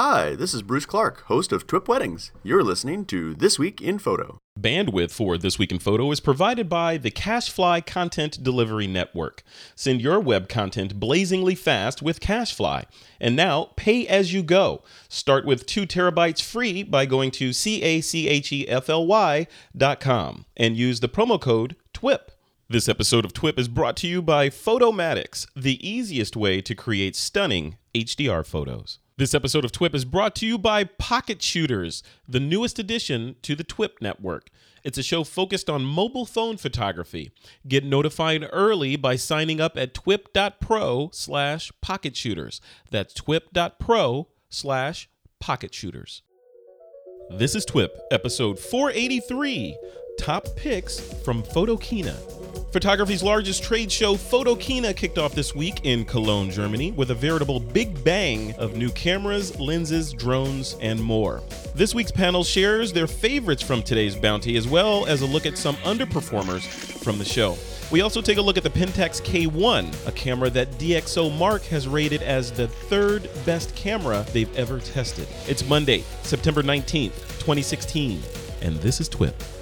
Hi, this is Bruce Clark, host of TWIP Weddings. You're listening to This Week in Photo. Bandwidth for This Week in Photo is provided by the CacheFly Content Delivery Network. Send your web content blazingly fast with CacheFly. And now, pay as you go. Start with 2 terabytes free by going to C-A-C-H-E-F-L-Y dot com and use the promo code TWIP. This episode of TWIP is brought to you by Photomatix, the easiest way to create stunning HDR photos. This episode of TWIP is brought to you by Pocket Shooters, the newest addition to the TWIP network. It's a show focused on mobile phone photography. Get notified early by signing up at twip.pro slash pocket shooters. That's twip.pro slash pocket shooters. This is TWIP, episode 483 Top Picks from Photokina. Photography's largest trade show, Photokina, kicked off this week in Cologne, Germany, with a veritable big bang of new cameras, lenses, drones, and more. This week's panel shares their favorites from today's bounty, as well as a look at some underperformers from the show. We also take a look at the Pentax K1, a camera that DxO Mark has rated as the third best camera they've ever tested. It's Monday, September 19th, 2016, and this is TWIP.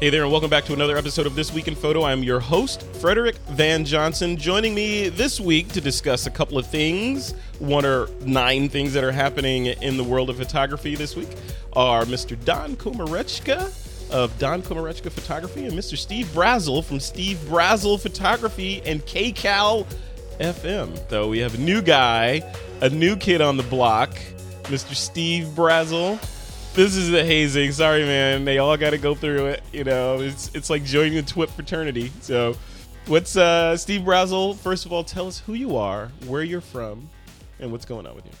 Hey there, and welcome back to another episode of This Week in Photo. I'm your host, Frederick Van Johnson. Joining me this week to discuss a couple of things, one or nine things that are happening in the world of photography this week, are Mr. Don Komarechka of Don Komarechka Photography and Mr. Steve Brazil from Steve Brazil Photography and KCAL FM. Though we have a new guy, a new kid on the block, Mr. Steve Brazil this is the hazing. Sorry, man. They all got to go through it. You know, it's it's like joining the TWIP fraternity. So, what's uh, Steve Brazil? First of all, tell us who you are, where you're from, and what's going on with you.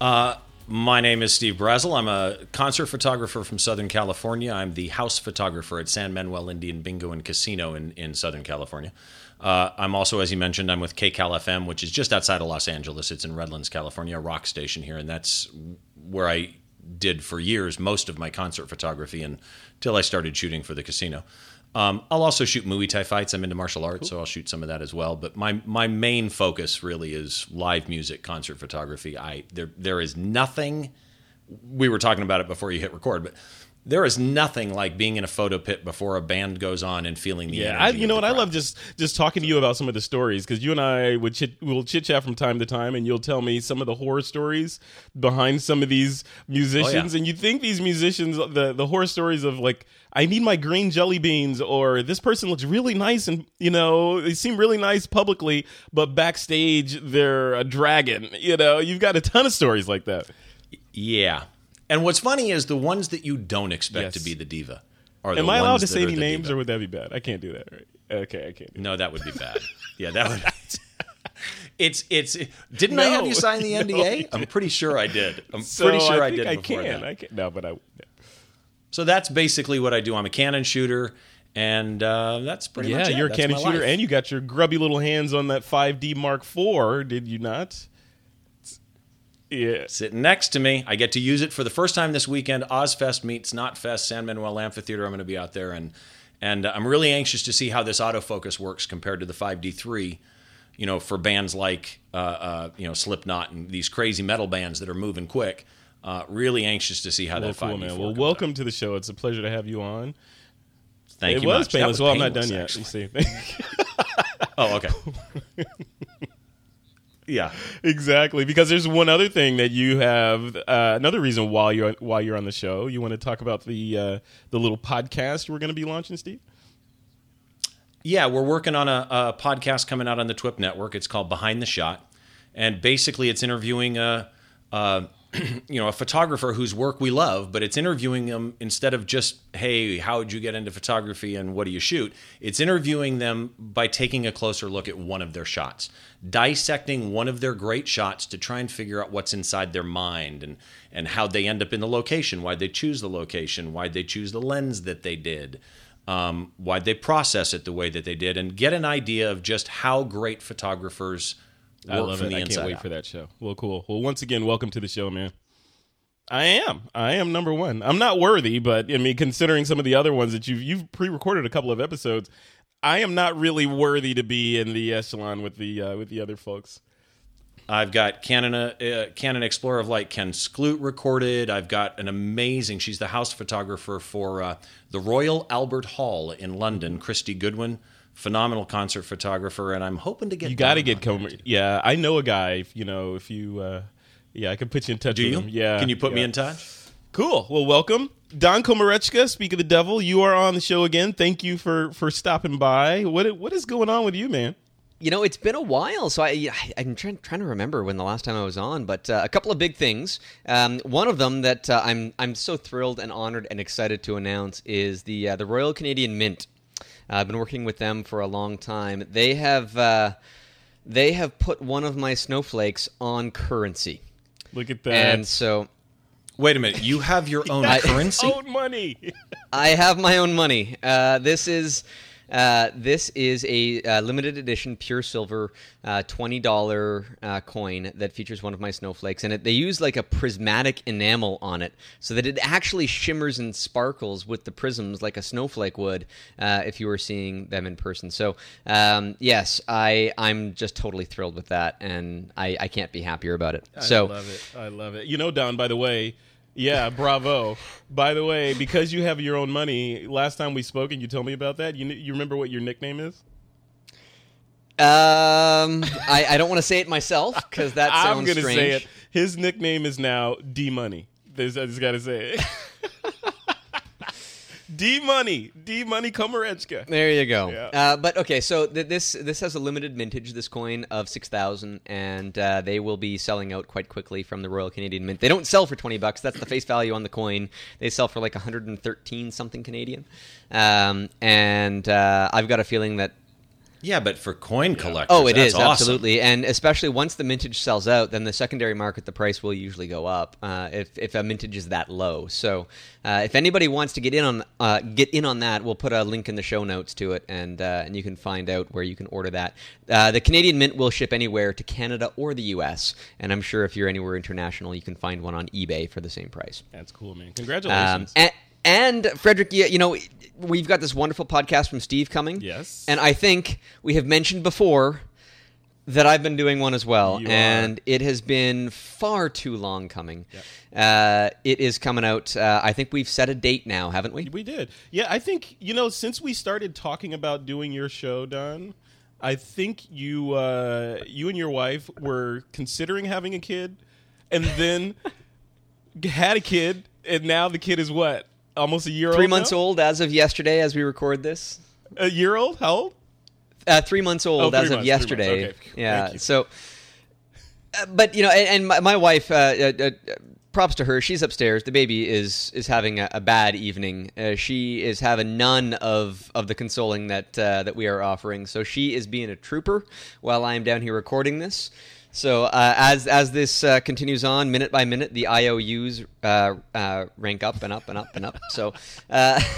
Uh, my name is Steve Brazil. I'm a concert photographer from Southern California. I'm the house photographer at San Manuel Indian Bingo and Casino in, in Southern California. Uh, I'm also, as you mentioned, I'm with KCAL FM, which is just outside of Los Angeles. It's in Redlands, California, a rock station here, and that's where I did for years most of my concert photography until I started shooting for the casino. Um, I'll also shoot Muay Thai fights. I'm into martial arts, cool. so I'll shoot some of that as well. But my my main focus really is live music, concert photography. I there there is nothing. We were talking about it before you hit record, but there is nothing like being in a photo pit before a band goes on and feeling the energy. yeah. I, you know what? I love just just talking to you about some of the stories because you and I would chit, will chit chat from time to time, and you'll tell me some of the horror stories behind some of these musicians, oh, yeah. and you think these musicians the the horror stories of like I need my green jelly beans, or this person looks really nice, and you know they seem really nice publicly, but backstage they're a dragon. You know, you've got a ton of stories like that. Yeah, and what's funny is the ones that you don't expect yes. to be the diva. Are Am I allowed to say any names, diva. or would that be bad? I can't do that, right? Okay, I can't. no, that would be bad. yeah, that would. it's it's. Didn't no, I have you sign the NDA? No, I'm pretty sure I did. I'm so pretty sure I, I did. I can. I can. No, but I. Yeah. So that's basically what I do. I'm a Canon shooter, and uh, that's pretty yeah, much it. you're a that's Canon shooter, life. and you got your grubby little hands on that 5D Mark IV. Did you not? Yeah. Sitting next to me. I get to use it for the first time this weekend. Ozzfest meets Knotfest, San Manuel Amphitheater. I'm going to be out there, and and I'm really anxious to see how this autofocus works compared to the 5D3. You know, for bands like uh, uh, you know Slipknot and these crazy metal bands that are moving quick. Uh, really anxious to see how well, that cool, 5D4 man. Well, welcome out. to the show. It's a pleasure to have you on. Thank it you. Was much. Painless. Was well, painless, I'm not done actually. yet. You see. oh, okay. Yeah, exactly. Because there's one other thing that you have. Uh, another reason why you're why you're on the show. You want to talk about the uh, the little podcast we're going to be launching, Steve. Yeah, we're working on a, a, podcast coming out on the TWIP network. It's called Behind the Shot, and basically, it's interviewing a, a you know a photographer whose work we love, but it's interviewing them instead of just hey, how did you get into photography and what do you shoot? It's interviewing them by taking a closer look at one of their shots, dissecting one of their great shots to try and figure out what's inside their mind and and how they end up in the location, why they choose the location, why they choose the lens that they did. Um, why they process it the way that they did, and get an idea of just how great photographers I love it. I can't wait out. for that show. Well, cool. Well, once again, welcome to the show, man. I am. I am number one. I'm not worthy, but I mean, considering some of the other ones that you've you've pre-recorded a couple of episodes, I am not really worthy to be in the echelon with the uh, with the other folks. I've got Canon uh, Canon Explorer of Light Ken Sklute recorded. I've got an amazing. She's the house photographer for uh, the Royal Albert Hall in London. Christie Goodwin, phenomenal concert photographer, and I'm hoping to get. You got to get on Comer. Yeah, I know a guy. if- You know, if you, uh, yeah, I can put you in touch Do with you? him. Yeah. Can you put me in touch? Cool. Well, welcome, Don Komarechka. Speak of the devil, you are on the show again. Thank you for for stopping by. What what is going on with you, man? You know, it's been a while, so I, I'm trying, trying to remember when the last time I was on. But uh, a couple of big things. Um, one of them that uh, I'm I'm so thrilled and honored and excited to announce is the uh, the Royal Canadian Mint. Uh, I've been working with them for a long time. They have uh, they have put one of my snowflakes on currency, Look at that. and so Wait a minute. You have your own I- currency. Own money. I have my own money. Uh, this is uh, this is a uh, limited edition pure silver uh, twenty dollar uh, coin that features one of my snowflakes, and it, they use like a prismatic enamel on it, so that it actually shimmers and sparkles with the prisms like a snowflake would uh, if you were seeing them in person. So um, yes, I I'm just totally thrilled with that, and I, I can't be happier about it. so I love it. I love it. You know, Don. By the way, yeah, bravo. by the way, because you have your own money. Last time we spoke, and you told me about that. You you remember what your nickname is? um, I, I don't want to say it myself because that sounds I'm gonna strange. say it. His nickname is now D Money. I just gotta say it. D Money, D Money Komarechka. There you go. Yeah. Uh, but okay, so th- this this has a limited mintage. This coin of six thousand, and uh, they will be selling out quite quickly from the Royal Canadian Mint. They don't sell for twenty bucks. That's the face value on the coin. They sell for like one hundred and thirteen something Canadian. Um, and uh, I've got a feeling that Yeah, but for coin collectors. Oh, it that's is awesome. absolutely, and especially once the mintage sells out, then the secondary market, the price will usually go up uh, if if a mintage is that low. So, uh, if anybody wants to get in on uh, get in on that, we'll put a link in the show notes to it, and uh, and you can find out where you can order that. Uh, the Canadian Mint will ship anywhere to Canada or the U.S., and I'm sure if you're anywhere international, you can find one on eBay for the same price. That's cool, man. Um, Congratulations. and, and Frederick, you, you know, we've got this wonderful podcast from Steve coming. Yes. And I think we have mentioned before that I've been doing one as well, You are. and it has been far too long coming. Uh, it is coming out. Uh, I think we've set a date now, haven't we? We did. Yeah, I think, you know, since we started talking about doing your show, Don, I think you uh, you and your wife were considering having a kid and then had a kid, and now the kid is what? Almost a year Three old? months now? old as of yesterday, as we record this. A year old? How old? Uh, three months old Oh, three as months, of yesterday. Okay. Yeah. So, uh, but you know, and, and my, my wife. Uh, uh, uh, props to her. She's upstairs. The baby is is having a, a bad evening. Uh, she is having none of of the consoling that uh, that we are offering. So she is being a trooper while I am down here recording this. So uh, as as this uh, continues on, minute by minute, the IOUs uh, uh, rank up and up and up and up. So. Uh,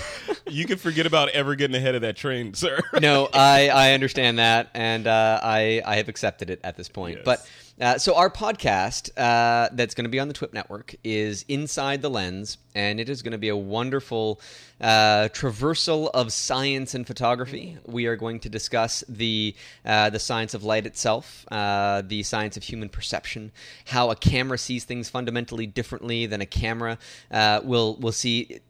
You can forget about ever getting ahead of that train, sir. no, I, I understand that, and uh, I I have accepted it at this point. Yes. But uh, so our podcast uh, that's going to be on the TWIP network is Inside the Lens, and it is going to be a wonderful uh, traversal of science and photography. We are going to discuss the uh, the science of light itself, uh, the science of human perception, how a camera sees things fundamentally differently than a camera will will see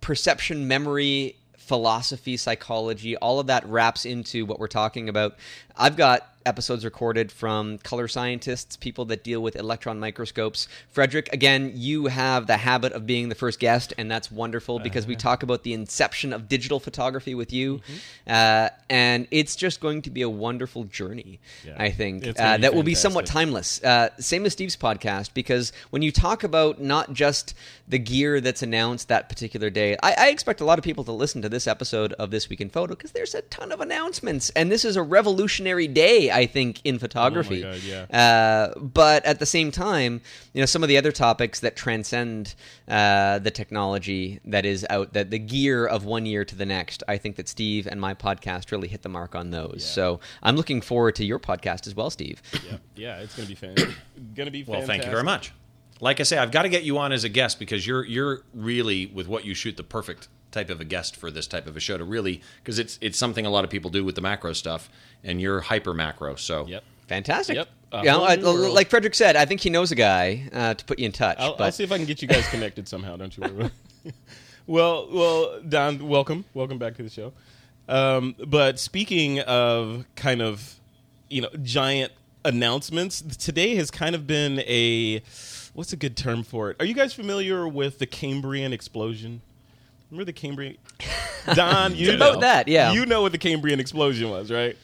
perception, memory, philosophy, psychology, all of that wraps into what we're talking about. I've got episodes recorded from color scientists, people that deal with electron microscopes. Frederick, again, you have the habit of being the first guest, and that's wonderful because we talk about the inception of digital photography with you. Uh, and it's just going to be a wonderful journey, Yeah. I think, uh, that will be somewhat timeless. Uh, same as Steve's podcast, because when you talk about not just the gear that's announced that particular day, I, I expect a lot of people to listen to this episode of This Week in Photo because there's a ton of announcements, and this is a revolutionary day, I think, in photography. God, yeah. Uh, but at the same time, you know, some of the other topics that transcend uh, the technology that is out, that the gear of one year to the next, I think that Steve and my podcast really hit the mark on those. So I'm looking forward to your podcast as well, Steve. yeah, yeah, it's gonna be fan- gonna be. Well, thank you very much. Like I say, I've got to get you on as a guest because you're you're really with what you shoot the perfect type of a guest for this type of a show to really because it's it's something a lot of people do with the macro stuff and you're hyper macro. So Yep. Fantastic. Yep. A Yeah, I- like Frederick said, I think he knows a guy uh, to put you in touch. I'll, but I'll see if I can get you guys connected somehow. Don't you worry. well, well, Don, welcome, welcome back to the show. Um, but speaking of kind of, you know, giant announcements, today has kind of been a what's a good term for it? Are you guys familiar with the Cambrian explosion? Remember the Cambrian? Don, you about know. that, yeah. You know what the Cambrian explosion was, right?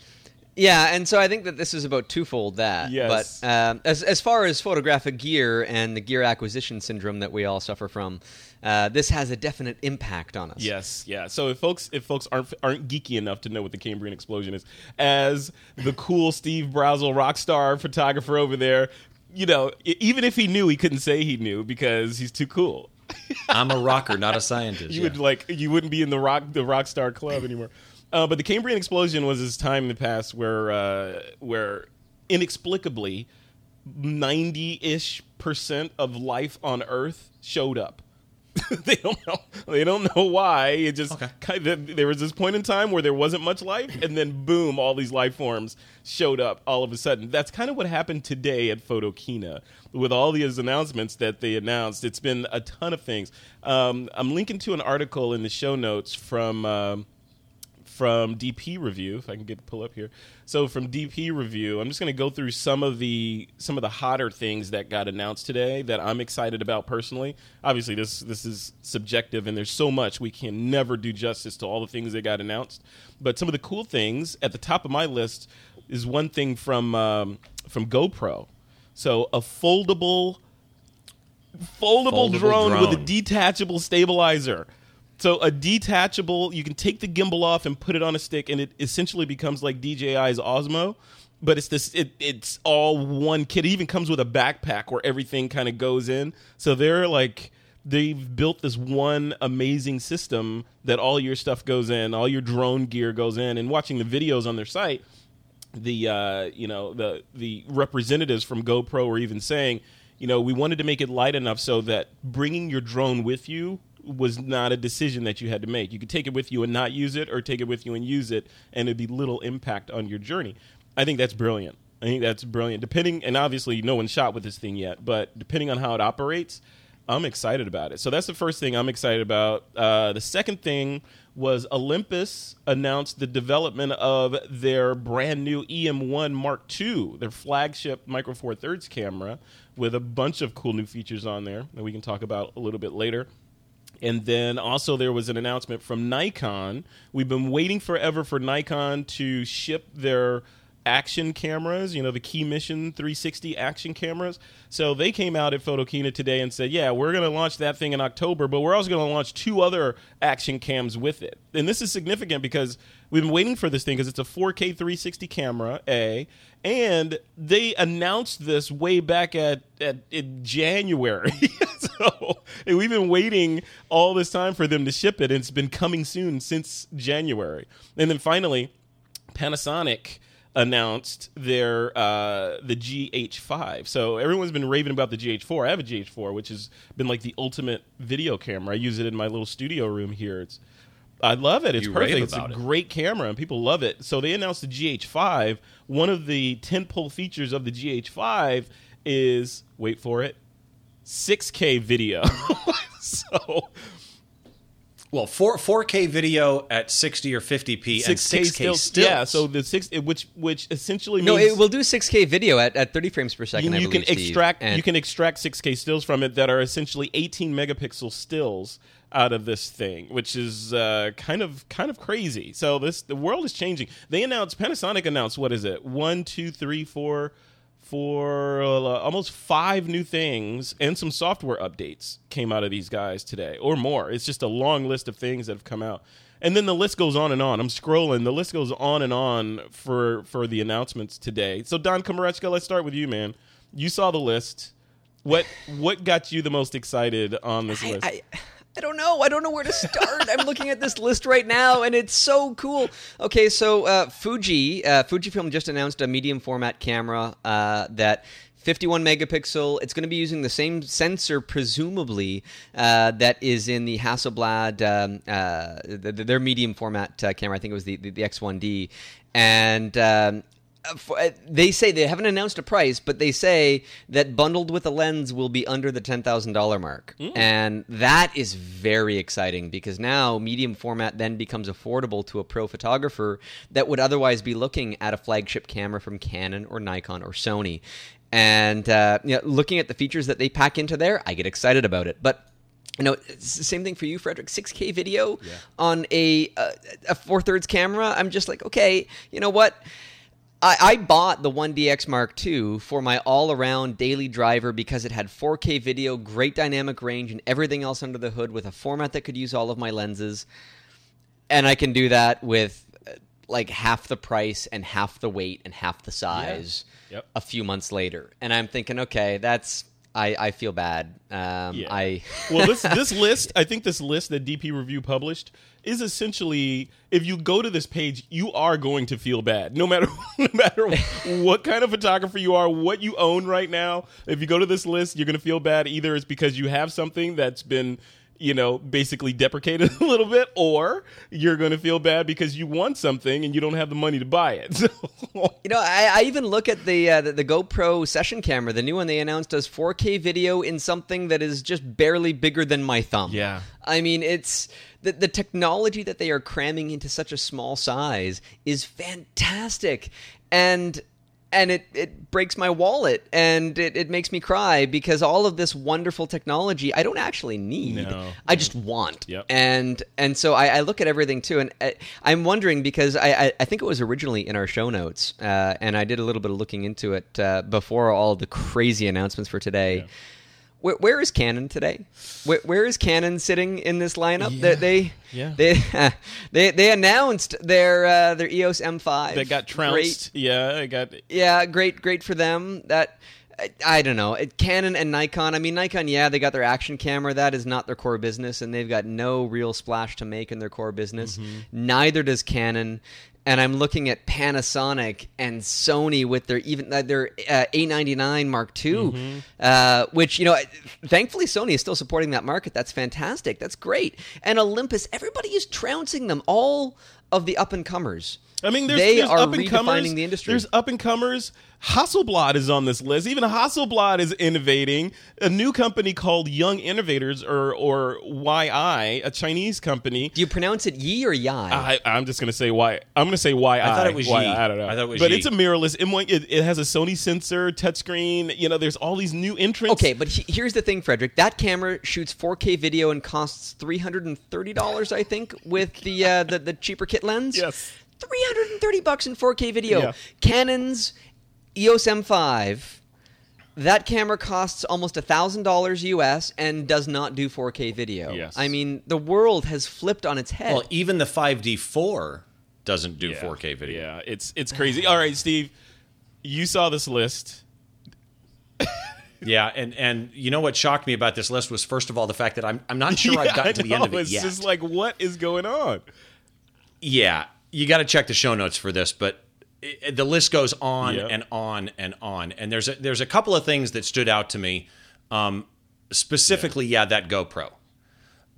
Yeah, and so I think that this is about twofold that. Yes. But um, as as far as photographic gear and the gear acquisition syndrome that we all suffer from, uh, this has a definite impact on us. Yes, yeah. So if folks if folks aren't aren't geeky enough to know what the Cambrian explosion is, as the cool Steve Brazil rock star photographer over there, you know, even if he knew, he couldn't say he knew because he's too cool. I'm a rocker, not a scientist. You yeah. would like you wouldn't be in the rock the rock star club anymore. Uh, but the Cambrian explosion was this time in the past where uh, where inexplicably ninety ish percent of life on Earth showed up. they don't know. They don't know why. It just Okay. kind of, there was this point in time where there wasn't much life, and then boom, all these life forms showed up all of a sudden. That's kind of what happened today at Photokina with all these announcements that they announced. It's been a ton of things. Um, I'm linking to an article in the show notes from. Um, from DP Review, if I can get to pull up here. So from DP Review, I'm just going to go through some of the some of the hotter things that got announced today that I'm excited about personally. Obviously, this this is subjective, and there's so much we can never do justice to all the things that got announced. But some of the cool things at the top of my list is one thing from um, from GoPro. So a foldable foldable, Foldable drone, with a detachable stabilizer. So a detachable, you can take the gimbal off and put it on a stick, and it essentially becomes like DJI's Osmo. But it's this, it, it's all one kit. It even comes with a backpack where everything kind of goes in. So they're like, they've built this one amazing system that all your stuff goes in, all your drone gear goes in. And watching the videos on their site, the uh, you know the the representatives from GoPro were even saying, you know, we wanted to make it light enough so that bringing your drone with you was not a decision that you had to make. You could take it with you and not use it, or take it with you and use it, and it'd be little impact on your journey. I think that's brilliant. I think that's brilliant. Depending, and obviously, no one shot with this thing yet, but depending on how it operates, I'm excited about it. So that's the first thing I'm excited about. Uh, the second thing was Olympus announced the development of their brand new EM1 Mark II, their flagship Micro Four Thirds camera, with a bunch of cool new features on there that we can talk about a little bit later. And then also there was an announcement from Nikon. We've been waiting forever for Nikon to ship their action cameras, you know, the Key Mission 360 action cameras. So they came out at Photokina today and said, "Yeah, we're going to launch that thing in October, but we're also going to launch two other action cams with it." And this is significant because we've been waiting for this thing because it's a 4K 360 camera, A, and they announced this way back at, at in January. so and we've been waiting all this time for them to ship it, and it's been coming soon since January. And then finally, Panasonic announced their uh, the GH5. So everyone's been raving about the GH4. I have a GH4, which has been like the ultimate video camera. I use it in my little studio room here. It's I love it. It's You perfect. It's a it. great camera, and people love it. So they announced the GH5. One of the tentpole features of the GH5 is wait for it, 6K video. so Well, four four K video at sixty or fifty p and 6K six K stills. stills. Yeah. So the six, it- which which essentially No, means it will do 6K video at, at 30 frames per second. you, you can believe, Steve. extract And- you can extract 6K stills from it that are essentially 18 megapixel stills out of this thing, which is uh, kind of kind of crazy. So this the world is changing. They announced Panasonic announced what is it? One, two, three, four, four, uh, almost five new things and some software updates came out of these guys today, or more. It's just a long list of things that have come out. And then the list goes on and on. I'm scrolling. The list goes on and on for for the announcements today. So Don Komarechka, let's start with you, man. You saw the list. What what got you the most excited on this I, list? I, I don't know. I don't know where to start. I'm looking at this list right now, and it's so cool. Okay, so uh, Fuji, uh, Fujifilm just announced a medium format camera uh, that. 51 megapixel. It's going to be using the same sensor, presumably, uh, that is in the Hasselblad, um, uh, th- th- their medium format uh, camera. I think it was the, the, the X1D. And um, Uh, uh, they say they haven't announced a price, but they say that bundled with a lens will be under the ten thousand dollar mark, hmm. and that is very exciting because now medium format then becomes affordable to a pro photographer that would otherwise be looking at a flagship camera from Canon or Nikon or Sony. And uh, you know, looking at the features that they pack into there, I get excited about it. But you know, it's the same thing for you, Frederick. 6K video on a uh, a, a four thirds camera. I'm just like, okay, you know what? I, I bought the 1DX Mark II for my all around daily driver because it had 4K video, great dynamic range, and everything else under the hood with a format that could use all of my lenses. And I can do that with uh, like half the price and half the weight and half the size Yep. a few months later. And I'm thinking, okay, that's. I, I feel bad. Um, Yeah. I well, this this list, I think this list that DP Review published is essentially if you go to this page, you are going to feel bad, no matter no matter what kind of photographer you are, what you own right now. If you go to this list, you're going to feel bad. Either it's because you have something that's been you know, basically deprecated a little bit, or you're going to feel bad because you want something and you don't have the money to buy it. So, You know, I, I even look at the, uh, the the GoPro session camera. The new one they announced does 4K video in something that is just barely bigger than my thumb. Yeah. I mean, it's the the technology that they are cramming into such a small size is fantastic, and and it, it breaks my wallet and it, it makes me cry because all of this wonderful technology I don't actually need. No. I just want. Yep. And and so I, I look at everything too, and I, I'm wondering because I, I, I think it was originally in our show notes, uh, and I did a little bit of looking into it uh, before all the crazy announcements for today. Where, where is Canon today? Where, where is Canon sitting in this lineup? They, they Yeah. they they they announced their uh, their EOS M5 They got Great trounced. Yeah, it got yeah, great, great for them. That I, I don't know. It, Canon and Nikon. I mean, Nikon. Yeah, they got their action camera. That is not their core business, and they've got no real splash to make in their core business. Neither does Canon. And I'm looking at Panasonic and Sony with their even uh, their uh, A99 Mark II, uh, which you know, thankfully Sony is still supporting that market. That's fantastic. That's great. And Olympus, everybody is trouncing them. All of the up and comers. I mean, there's, they there's are up and redefining comers. the industry. There's up and comers. Hasselblad is on this list. Even Hasselblad is innovating. A new company called Young Innovators, or or YI, a Chinese company. Do you pronounce it Yi or Yi? I, I'm just gonna say why. I'm gonna say why. I thought it was Yi. I don't know. I thought it was but Yi. it's a mirrorless. It, it has a Sony sensor, touchscreen. You know, there's all these new entrants. Okay, but he, here's the thing, Frederick. That camera shoots 4K video and costs three hundred and thirty dollars, I think, with the, uh, the the cheaper kit lens. Yes. Three hundred and thirty bucks in 4K video. Yeah. Canon's EOS M5. That camera costs almost thousand dollars US and does not do 4K video. Yes. I mean, the world has flipped on its head. Well, even the 5D4 doesn't do Yeah. 4K video. Yeah, it's it's crazy. All right, Steve, you saw this list. Yeah, and and you know what shocked me about this list was first of all the fact that I'm I'm not sure I've Yeah, gotten to the end of it It's yet. just like, what is going on? yeah, you got to check the show notes for this, but it, the list goes on Yep. and on and on. And there's a, there's a couple of things that stood out to me. Um, specifically, yeah. that GoPro,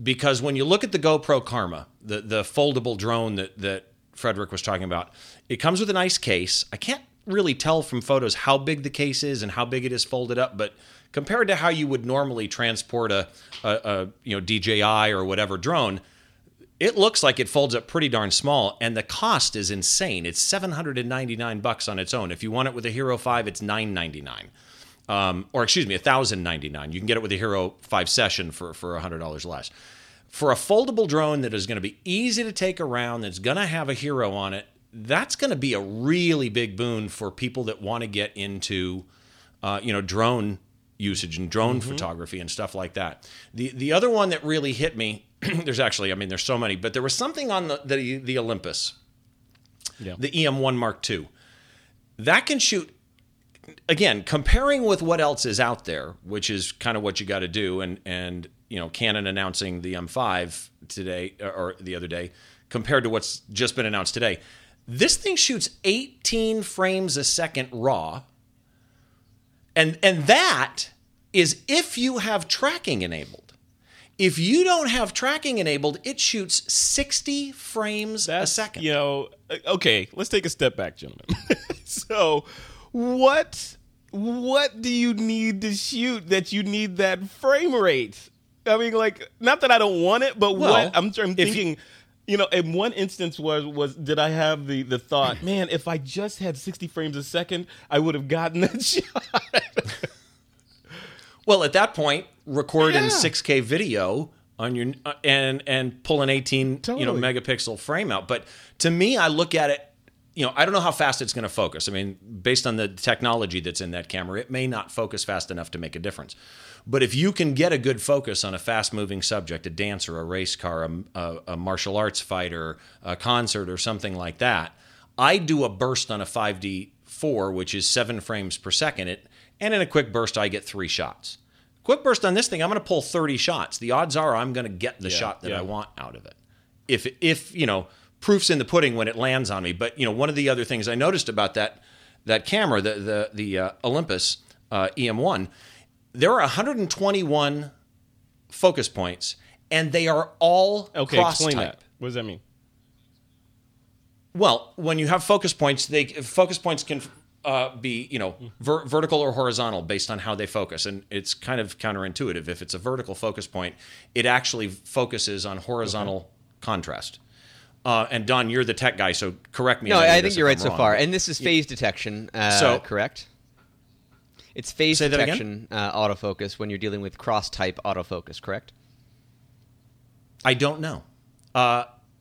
because when you look at the GoPro Karma, the the foldable drone that that Frederick was talking about, it comes with a nice case. I can't really tell from photos how big the case is and how big it is folded up, but compared to how you would normally transport a, a, a you know DJI or whatever drone, it looks like it folds up pretty darn small and the cost is insane. It's 799 bucks on its own. If you want it with a hero 5 it's 999 um, or excuse me 1099 you can get it with a hero 5 session for, for $100 less. For a foldable drone that is going to be easy to take around that's going to have a hero on it that's going to be a really big boon for people that want to get into uh, you know drone usage and drone photography and stuff like that. The the other one that really hit me, there's actually I mean there's so many, but there was something on the the, the Olympus, Yeah. the EM1 Mark II, that can shoot. Again, comparing with what else is out there, which is kind of what you got to do, and and you know Canon announcing the M5 today or the other day, compared to what's just been announced today, this thing shoots 18 frames a second raw and and that is if you have tracking enabled. If you don't have tracking enabled, it shoots 60 frames That's a second. You know, uh, okay, let's take a step back, gentlemen. so, what what do you need to shoot that you need that frame rate? I mean, like, not that I don't want it, but Well, what I'm, I'm if you- thinking. You, know, in one instance was was did I have the the thought, man, if I just had 60 frames a second, I would have gotten that shot. Well, at that point, record in 6K video on your uh, and and pull an 18 you know megapixel frame out. But to me, I look at it. You know, I don't know how fast it's going to focus. I mean, based on the technology that's in that camera, it may not focus fast enough to make a difference. But if you can get a good focus on a fast-moving subject, a dancer, a race car, a, a, a martial arts fighter, a concert, or something like that, I do a burst on a 5D4, which is seven frames per second. It, and in a quick burst, I get three shots. Quick burst on this thing, I'm going to pull 30 shots. The odds are I'm going to get the shot that yeah. I want out of it. If, if you know, proof's in the pudding when it lands on me. But you know, one of the other things I noticed about that that camera, the the the uh, Olympus uh, EM1, there are 121 focus points, and they are all Okay, cross explain type. that. What does that mean? Well, when you have focus points, they focus points can uh, be you know ver- vertical or horizontal based on how they focus, and it's kind of counterintuitive. If it's a vertical focus point, it actually focuses on horizontal contrast. Uh, and Don, you're the tech guy, so correct me. No, on I think you're right so far. And this is phase detection, uh, So- correct? It's phase Say that again? detection uh, autofocus when you're dealing with cross type autofocus, correct? I don't know.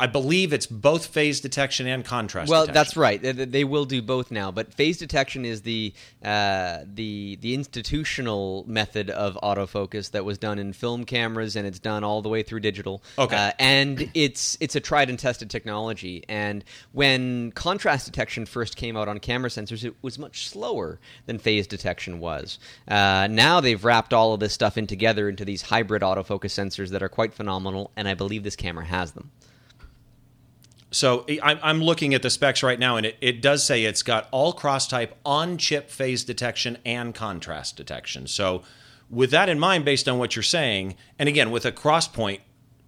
I believe it's both phase detection and contrast. Well, detection. that's right. They, they will do both now, but phase detection is the uh, the the institutional method of autofocus that was done in film cameras, and it's done all the way through digital. Okay. uh, and it's it's a tried and tested technology. And when contrast detection first came out on camera sensors, it was much slower than phase detection was. Uh, now they've wrapped all of this stuff in together into these hybrid autofocus sensors that are quite phenomenal, and I believe this camera has them. So I'm, looking at the specs right now, and it, it does say it's got all cross type on chip phase detection and contrast detection. So, with that in mind, based on what you're saying, and again, with a cross point,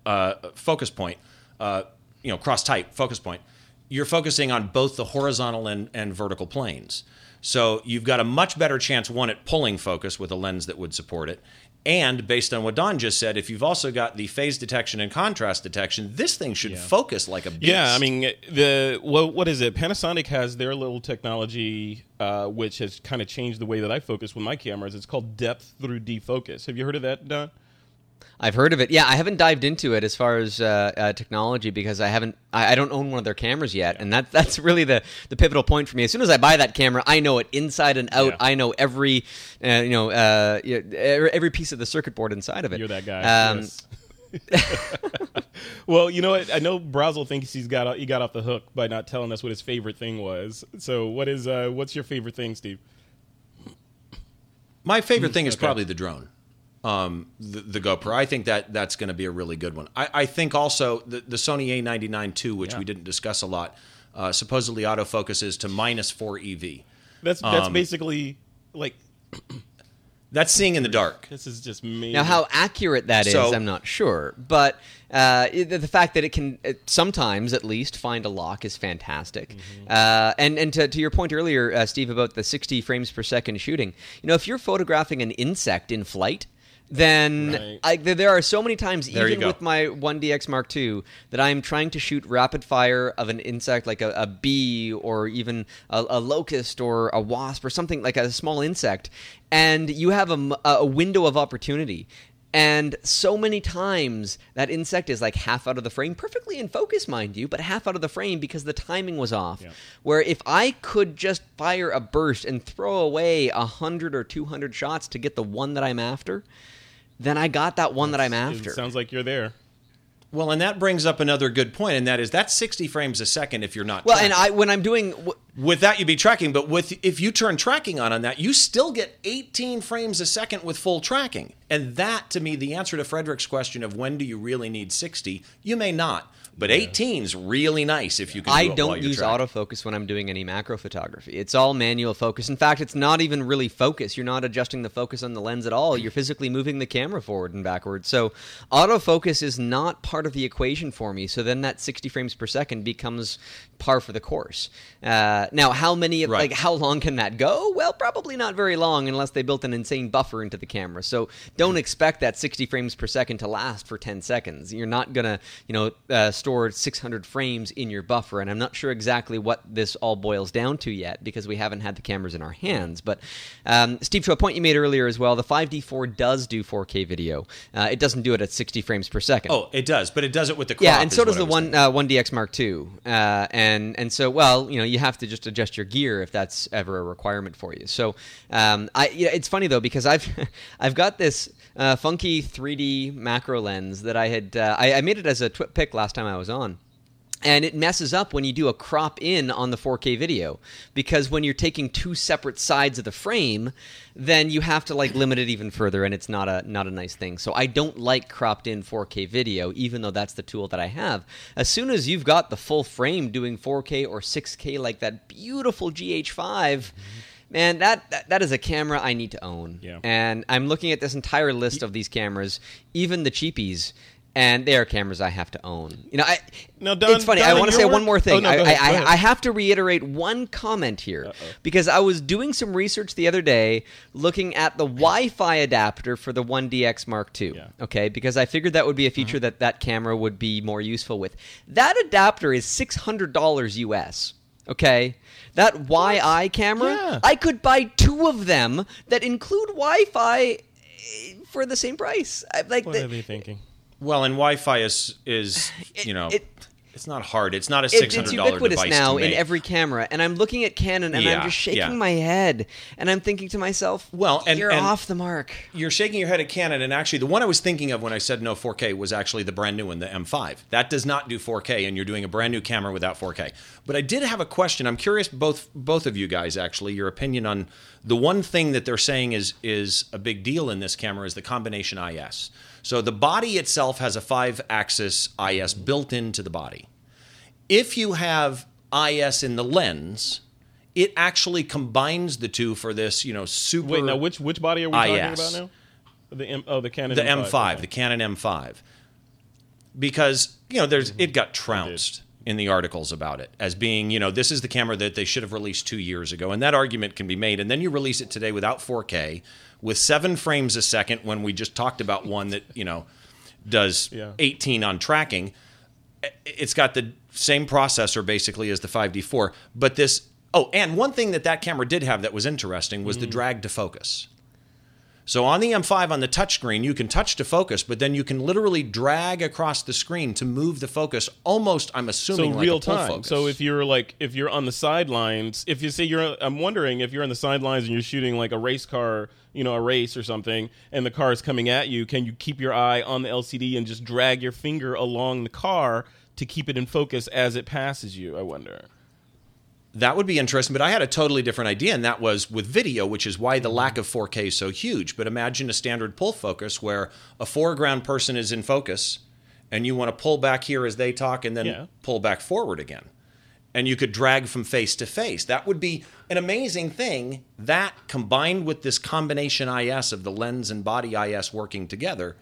uh, focus point, uh, you know, cross type focus point, you're focusing on both the horizontal and, and vertical planes. So, you've got a much better chance, one, at pulling focus with a lens that would support it. And based on what Don just said, if you've also got the phase detection and contrast detection, this thing should focus like a beast. Yeah, I mean the what what is it? Panasonic has their little technology, uh, which has kind of changed the way that I focus with my cameras. It's called depth through defocus. Have you heard of that, Don? I've heard of it. Yeah, I haven't dived into it as far as uh, uh, technology because I haven't. I, I don't own one of their cameras yet, and that that's really the the pivotal point for me. As soon as I buy that camera, I know it inside and out. Yeah. I know every, uh, you know, uh, every every piece of the circuit board inside of it. You're that guy. Um, yes. well, you know what? I know Brazil thinks he's got he got off the hook by not telling us what his favorite thing was. So, what is uh, what's your favorite thing, Steve? My favorite thing is probably the drone, um, the, the GoPro. I think that that's going to be a really good one. I, I think also the, the Sony A99 II, which Yeah. we didn't discuss a lot, uh, supposedly autofocuses to minus four EV. That's that's Um, basically like That's seeing in the dark. this is just me. Now, how accurate that is, So- I'm not sure. But uh, the the fact that it can uh, sometimes, at least, find a lock is fantastic. Mm-hmm. Uh, and and to, to your point earlier, uh, Steve, about the 60 frames per second shooting, you know, if you're photographing an insect in flight, then Right. I, there are so many times, There even with my 1DX Mark II, that I am trying to shoot rapid fire of an insect like a, a bee or even a, a locust or a wasp or something like a small insect, and you have a window of opportunity. And so many times that insect is like half out of the frame, perfectly in focus, mind you, but half out of the frame because the timing was off. Yeah. Where if I could just fire a burst and throw away a hundred or two hundred shots to get the one that I'm after, then I got that one that I'm It after. sounds like you're there. Well, and that brings up another good point, and that is that's 60 frames a second if you're not. well, tracking. and I when I'm doing w- with that you'd be tracking, but with if you turn tracking on on that, you still get 18 frames a second with full tracking. And that to me the answer to Frederick's question of when do you really need 60, you may not. But 18's really nice if you can do I don't use tracking. autofocus when I'm doing any macro photography. It's all manual focus. In fact, it's not even really focus. You're not adjusting the focus on the lens at all. You're physically moving the camera forward and backward. So, autofocus is not part of the equation for me. So then that 60 frames per second becomes par for the course. Uh, Uh, now, how many? Of, Right. Like, how long can that go? Well, probably not very long, unless they built an insane buffer into the camera. So don't expect that 60 frames per second to last for 10 seconds. You're not gonna, you know, uh, store 600 frames in your buffer. And I'm not sure exactly what this all boils down to yet because we haven't had the cameras in our hands. But um, Steve, to a point you made earlier as well, the 5D4 does do 4K video. Uh, it doesn't do it at 60 frames per second. Oh, it does, but it does it with the crop. Yeah, and so does the one uh, one DX Mark II, uh, and and so well, you know, you have to just adjust your gear if that's ever a requirement for you. So, um, I yeah, it's funny though because I've I've got this uh, funky 3D macro lens that I had uh, I, I made it as a TWIP pick last time I was on. And it messes up when you do a crop in on the 4K video because when you're taking two separate sides of the frame, then you have to like limit it even further, and it's not a not a nice thing. So I don't like cropped in 4K video, even though that's the tool that I have. As soon as you've got the full frame doing 4K or 6K, like that beautiful GH5. Man, that, that that is a camera I need to own. Yeah. And I'm looking at this entire list of these cameras, even the cheapies, and they are cameras I have to own. You know, I, Now, Don- it's funny. I want to say one more thing. Oh, no, I, ahead, I. I, I have to reiterate one comment here because I was doing some research the other day looking at the Wi-Fi adapter for the 1DX Mark II. Yeah. Okay, because I figured that would be a feature Mm-hmm. that that camera would be more useful with. That adapter is six hundred dollars US. Okay, that YI camera, Yeah. I could buy two of them that include Wi-Fi eh, for the same price. Like What the- are they thinking? Well, and Wi-Fi is is you know it- it's not hard. It's not a six it's ubiquitous now in every camera, and I'm looking at Canon and I'm just shaking yeah. my head, and I'm thinking to myself, Well, and- you're and- off the mark." You're shaking your head at Canon, and actually, the one I was thinking of when I said no 4K was actually the brand new one, the M5. That does not do 4K, and you're doing a brand new camera without 4K. But I did have a question. I'm curious, both both of you guys, actually, your opinion on the one thing that they're saying is is a big deal in this camera is the combination IS. So the body itself has a five-axis IS built into the body. If you have IS in the lens, it actually combines the two for this, you know, super. Wait, now which which body are we talking about now? The M, oh, the Canon the M5. M5, okay. the Canon M5, because you know there's it got trounced in the articles about it as being you know this is the camera that they should have released two years ago, and that argument can be made. And then you release it today without 4K with seven frames a second when we just talked about one that you know does Yeah. 18 on tracking. It's got the same processor basically as the 5D4, but this. Oh, and one thing that that camera did have that was interesting was the mm. drag to focus. So on the M5 on the touchscreen, you can touch to focus, but then you can literally drag across the screen to move the focus almost, I'm So assuming, like real a pull time. focus. So if you're like if you're on the sidelines, if you say you're, I'm wondering if you're on the sidelines and you're shooting like a race car, you know, a race or something, and the car is coming at you, can you keep your eye on the LCD and just drag your finger along the car to keep it in focus as it passes you? I wonder. That would be interesting, but I had a totally different idea, and that was with video, which is why the mm-hmm. lack of 4K is so huge. But imagine a standard pull focus where a foreground person is in focus, and you want to pull back here as they talk, and then Yeah. pull back forward again. And you could drag from face to face. That would be an amazing thing. That combined with this combination IS of the lens and body IS working together,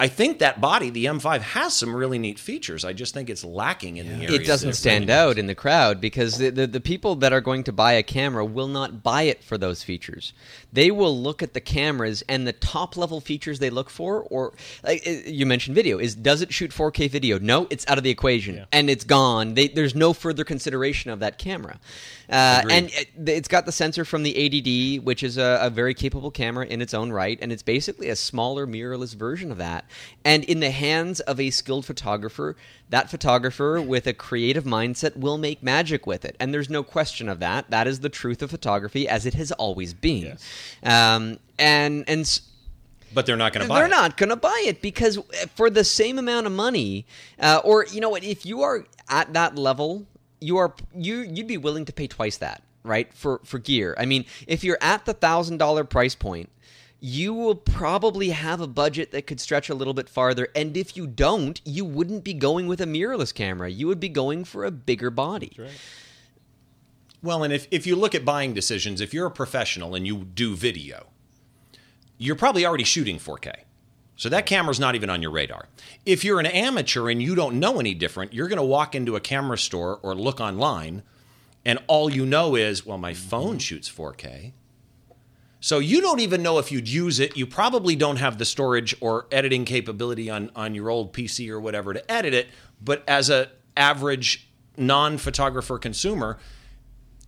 I think that body, the M5, has some really neat features. I just think it's lacking in the areas. it doesn't stand really out in the crowd because the, the, the people that are going to buy a camera will not buy it for those features. They will look at the cameras and the top level features they look for, or like uh, you mentioned video, is does it shoot 4K video? No, it's out of the equation and it's gone. They, there's no further consideration of that camera. Uh, and it, it's got the sensor from the 80D, which is a, a very capable camera in its own right, and it's basically a smaller mirrorless version of that. And in the hands of a skilled photographer, that photographer with a creative mindset will make magic with it. And there's no question of that. That is the truth of photography as it has always been. Um, and and s- But they're not going to buy they're it. not going to buy it because for the same amount of money, uh, or you know what, if you are at that level, you are you you'd be willing to pay twice that, right? For for gear. I mean, if you're at the thousand dollar price point. You will probably have a budget that could stretch a little bit farther, and if you don't, you wouldn't be going with a mirrorless camera. You would be going for a bigger body. Well, and if, if you look at buying decisions, if you're a professional and you do video, you're probably already shooting 4K. So that camera's not even on your radar. If you're an amateur and you don't know any different, you're going to walk into a camera store or look online and all you know is, well, my phone mm-hmm. shoots 4K. So you don't even know if you'd use it. You probably don't have the storage or editing capability on on your old PC or whatever to edit it. But as a average non-photographer consumer,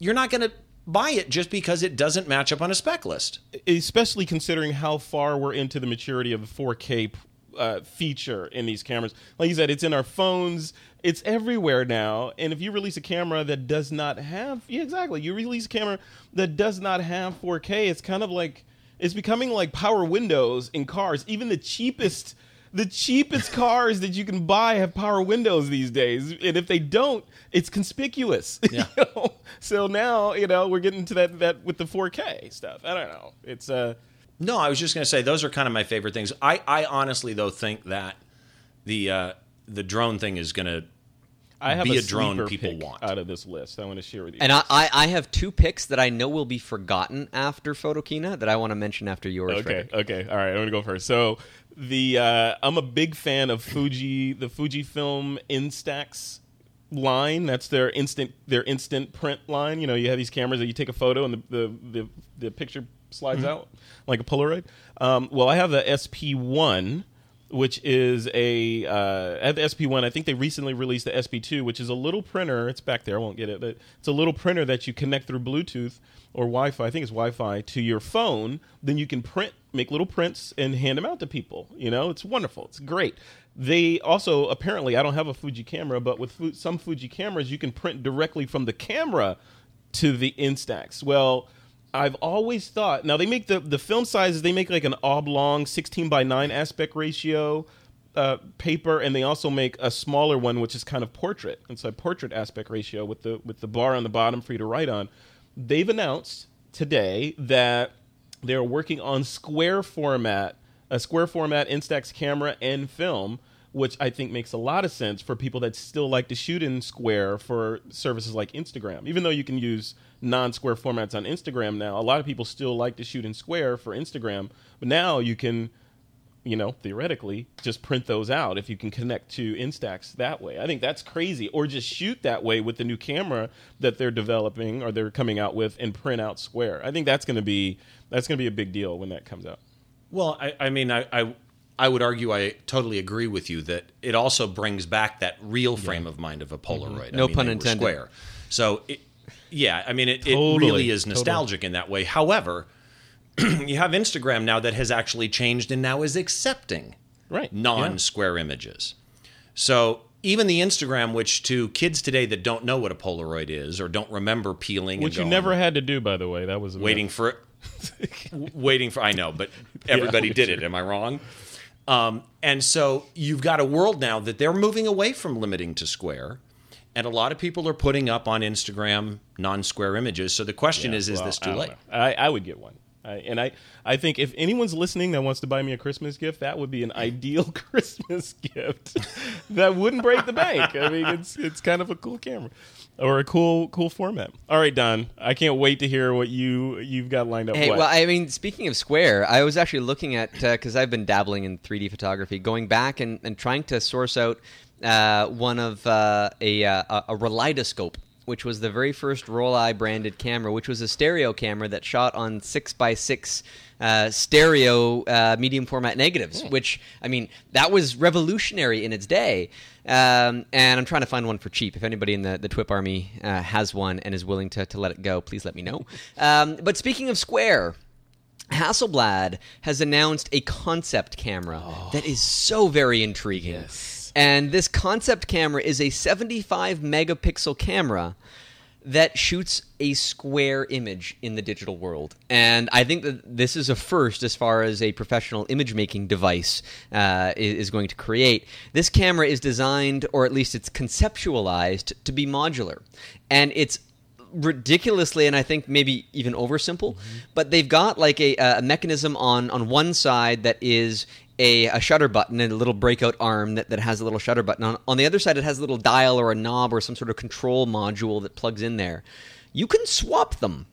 you're not going to buy it just because it doesn't match up on a spec list. especially considering how far we're into the maturity of the 4K uh, feature in these cameras. Like you said, it's in our phones. It's everywhere now. And if you release a camera that does not have, yeah, exactly. You release a camera that does not have 4K. It's kind of like it's becoming like power windows in cars. Even the cheapest. The cheapest cars that you can buy have power windows these days, and if they don't, it's conspicuous. Yeah. you know? So now, you know, we're getting to that that with the 4K stuff. I don't know. It's uh No, I was just going to say those are kind of my favorite things. I, I honestly though think that the uh, the drone thing is going to I have Be a, a drone people pick want. out of this list. I want to share with you. And I, I, I have two picks that I know will be forgotten after Photokina that I want to mention after yours. okay, Frederick. okay, all right. I'm gonna go first. So the uh, I'm a big fan of Fuji, the Fujifilm Instax line. That's their instant their instant print line. You know, you have these cameras that you take a photo and the the the, the picture slides Mm-hmm. out like a Polaroid. Um, well, I have the SP1. Which is a uh, the SP1. I think they recently released the SP2, which is a little printer. It's back there. I won't get it, but it's a little printer that you connect through Bluetooth or Wi-Fi. I think it's Wi-Fi to your phone. Then you can print, make little prints, and hand them out to people. You know, it's wonderful. It's great. They also apparently I don't have a Fuji camera, but with Fu- some Fuji cameras, you can print directly from the camera to the Instax. Well, I've always thought now they make the the film sizes they make like an oblong 16 by 9 aspect ratio uh, paper and they also make a smaller one which is kind of portrait. It's a portrait aspect ratio with the with the bar on the bottom for you to write on. They've announced today that they're working on square format a square format instax camera and film which I think makes a lot of sense for people that still like to shoot in square for services like Instagram. Even though you can use non-square formats on Instagram now, a lot of people still like to shoot in square for Instagram. But now you can, you know, theoretically just print those out if you can connect to Instax that way. I think that's crazy. Or just shoot that way with the new camera that they're developing or they're coming out with and print out square. I think that's going to be that's going to be a big deal when that comes out. Well, I, I mean, I, I I would argue I totally agree with you that it also brings back that real frame of mind of a mm-hmm. Polaroid. I No mean, pun intended. Square. So, it, yeah, I mean, it, it really is totally. nostalgic in that way. However, you have Instagram now that has actually changed and now is accepting Right. non-square images. So even the Instagram, which to kids today that don't know what a Polaroid is or don't remember peeling, Which and you never had to do, by the way. That was a waiting for it. waiting for I know, but everybody did it. Am I wrong? Um, and so you've got a world now that they're moving away from limiting to square, and a lot of people are putting up on Instagram non-square images. So the question is, is Well, this too late? I, I would get one. I, and I, I think if anyone's listening that wants to buy me a Christmas gift, that would be an ideal Christmas gift. that wouldn't break the bank. I mean, it's it's kind of a cool camera, or a cool cool format. All right, Don, I can't wait to hear what you you've got lined up. Hey, What? well, I mean, speaking of Square, I was actually looking at because I've been dabbling in 3D photography, going back and, and trying to source out uh, one of uh, a, uh, a Rolleidoscop, which was the very first Rollei branded camera, which was a stereo camera that shot on six by six uh, stereo uh, medium format negatives. Which I mean, that was revolutionary in its day. Um, and I'm trying to find one for cheap. If anybody in the, the TWIP army uh, has one and is willing to, to let it go, please let me know. Um, but speaking of Square, Hasselblad has announced a concept camera that is so very intriguing. And this concept camera is a 75 megapixel camera that shoots a square image in the digital world. And I think that this is a first as far as a professional image making device uh, is going to create. This camera is designed, or at least it's conceptualized, to be modular. And it's ridiculously and I think maybe even oversimple, but they've got like a, a mechanism on on one side that is a, a shutter button and a little breakout arm that, that has a little shutter button. On, on the other side, it has a little dial or a knob or some sort of control module that plugs in there. You can swap them.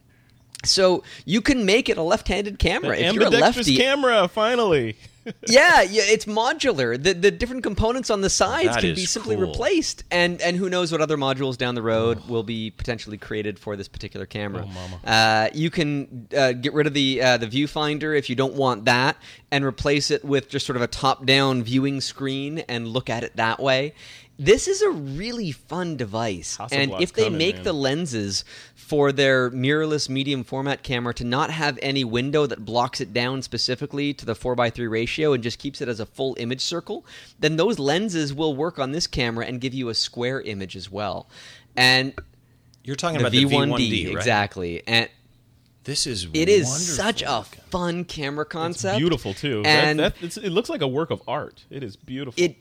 So you can make it a left-handed camera. if you're a ambidextrous lefty, camera, finally. yeah, yeah, it's modular. The the different components on the sides That can be simply cool. replaced, and and who knows what other modules down the road will be potentially created for this particular camera. Uh, you can uh, get rid of the uh, the viewfinder if you don't want that, and replace it with just sort of a top down viewing screen and look at it that way. This is a really fun device, and if they coming, make man. the lenses for their mirrorless medium format camera to not have any window that blocks it down specifically to the 4x3 ratio and just keeps it as a full image circle, then those lenses will work on this camera and give you a square image as well. And You're talking the about the V1D, V1D, right? exactly. And This is it is such a fun camera concept. Beautiful too. And that, that, it's, it looks like a work of art. It is beautiful. it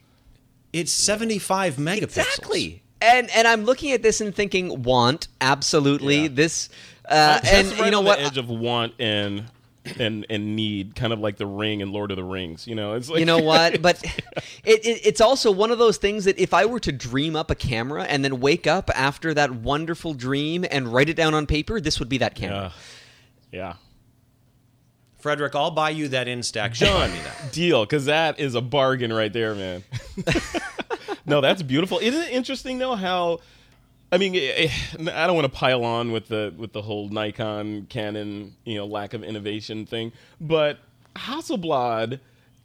It's 75 megapixels. exactly. And and I'm looking at this and thinking want absolutely Yeah. this uh, That's and right you know on what the edge of want and and and need, kind of like the ring and Lord of the Rings. You know, it's like you know what but it, it, it's also one of those things that if i were to dream up a camera and then wake up after that wonderful dream and write it down on paper this would be that camera yeah, yeah. Frederick, I'll buy you that Instax. Done. that. Deal, because that is a bargain right there, man. no, that's beautiful. Isn't it interesting though how? I mean, eh, eh, I don't want to pile on with the with the whole Nikon, Canon, you know, lack of innovation thing, but Hasselblad,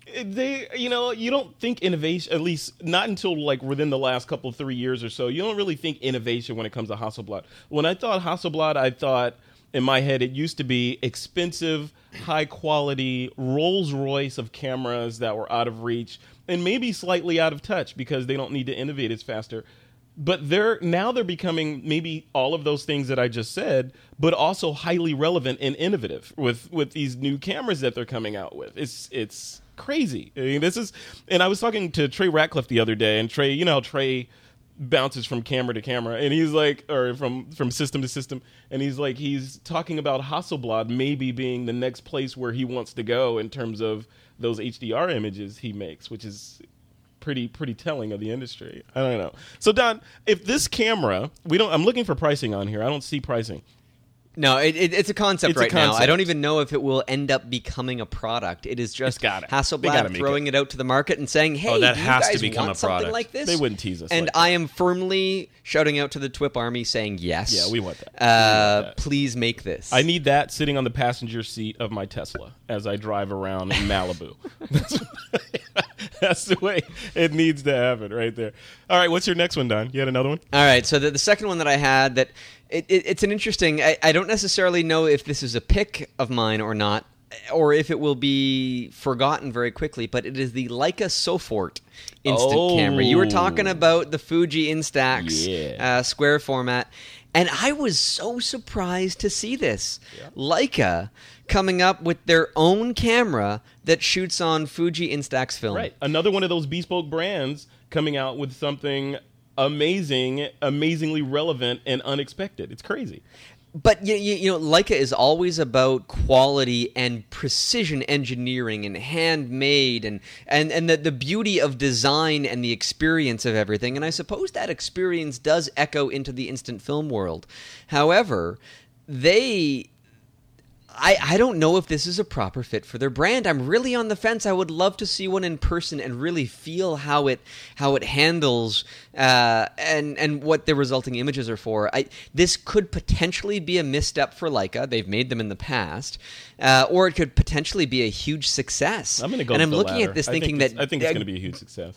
eh, they, you know, you don't think innovation, at least not until like within the last couple of three years or so. You don't really think innovation when it comes to Hasselblad. When I thought Hasselblad, I thought in my head it used to be expensive high quality rolls royce of cameras that were out of reach and maybe slightly out of touch because they don't need to innovate as faster. But they're now they're becoming maybe all of those things that i just said but also highly relevant and innovative with with these new cameras that they're coming out with. It's it's crazy. I mean this is and i was talking to trey ratcliff the other day and trey you know trey bounces from camera to camera and he's like or from from system to system and he's like he's talking about Hasselblad maybe being the next place where he wants to go in terms of those HDR images he makes which is pretty pretty telling of the industry. I don't know. So Don if this camera we don't I'm looking for pricing on here. I don't see pricing no it, it, it's a concept It's a right now i don't even know if it will end up becoming a product it is just gotta. Hasselblad throwing it. out to the market and saying hey Oh, that has to become a product. like this They wouldn't tease us and like i am firmly shouting out to the twip army saying yes Yeah, we want that. uh, We want that. please make this I need that sitting on the passenger seat of my Tesla as I drive around Malibu. That's, that's the way it needs to happen right there. All right, what's your next one, Don? You had another one? All right, so the, the second one that I had that it, it, it's an interesting. I, I don't necessarily know if this is a pick of mine or not, or if it will be forgotten very quickly. But it is the Leica Sofort instant Oh. camera. You were talking about the Fuji Instax Yeah. uh, square format, and I was so surprised to see this Leica coming up with their own camera that shoots on Fuji Instax film. Right. Another one of those bespoke brands coming out with something amazing, amazingly relevant, and unexpected. It's crazy. But you, you, you know, Leica is always about quality and precision engineering and handmade and and and the, the beauty of design and the experience of everything. And I suppose that experience does echo into the instant film world. However, they I, I don't know if this is a proper fit for their brand. I'm really on the fence. I would love to see one in person and really feel how it how it handles uh, and and what the resulting images are for. I, this could potentially be a misstep for Leica. They've made them in the past, uh, or it could potentially be a huge success. I'm going to go And I'm looking latter. at this I think thinking it's- that I think it's going to be a huge success.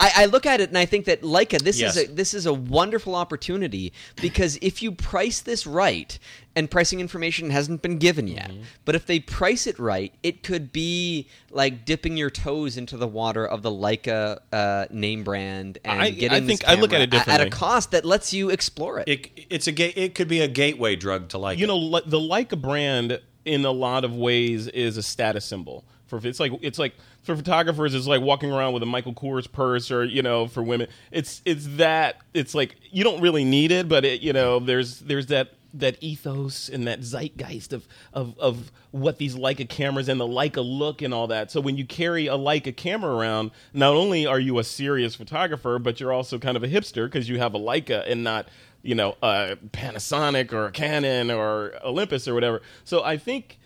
I, I look at it and I think that Leica, this Yes. is a this is a wonderful opportunity because if you price this right, and pricing information hasn't been given yet, Mm-hmm. but if they price it right, it could be like dipping your toes into the water of the Leica uh, name brand and I- I getting this think I look at camera it at a cost that lets you explore it. It, it's a ga- It could be a gateway drug to like. you know the Leica brand in a lot of ways is a status symbol for it's like it's like for photographers it's like walking around with a Michael Kors purse or you know for women it's it's that it's like you don't really need it but it you know there's there's that that ethos and that zeitgeist of of of what these Leica cameras and the Leica look and all that so when you carry a Leica camera around not only are you a serious photographer but you're also kind of a hipster because you have a Leica and not you know, a Panasonic or a Canon or Olympus or whatever. So I think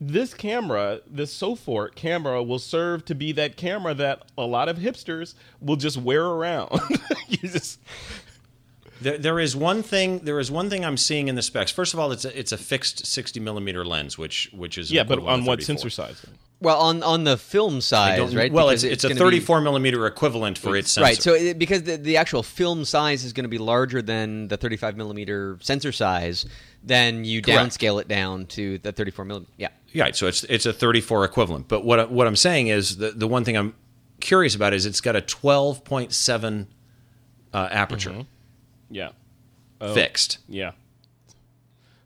this camera, this Sofort camera, will serve to be that camera that a lot of hipsters will just wear around. you just There, there is one thing. There is one thing I'm seeing in the specs. First of all, it's a, it's a fixed 60 millimeter lens, which which is yeah, but on to what sensor size? Well, on on the film size, right? Well, Because it's, it's, a gonna be- 34 millimeter equivalent for its sensor. Right. So it, because the, the actual film size is going to be larger than the 35 millimeter sensor size, then you Correct. downscale it down to the 34 millimeter. Yeah. Yeah, so it's it's a 34 equivalent. But what I- what I'm saying is the the one thing I'm curious about is it's got a 12.7 uh, aperture Yeah, fixed. yeah.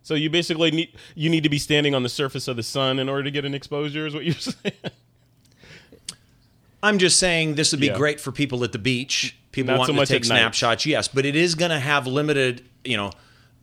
So you basically need you need to be standing on the surface of the sun in order to get an exposure. Is what you're saying? I'm just saying this would be Yeah. great for people at the beach, people Not wanting so to take snapshots. Yes, but it is going to have limited, you know,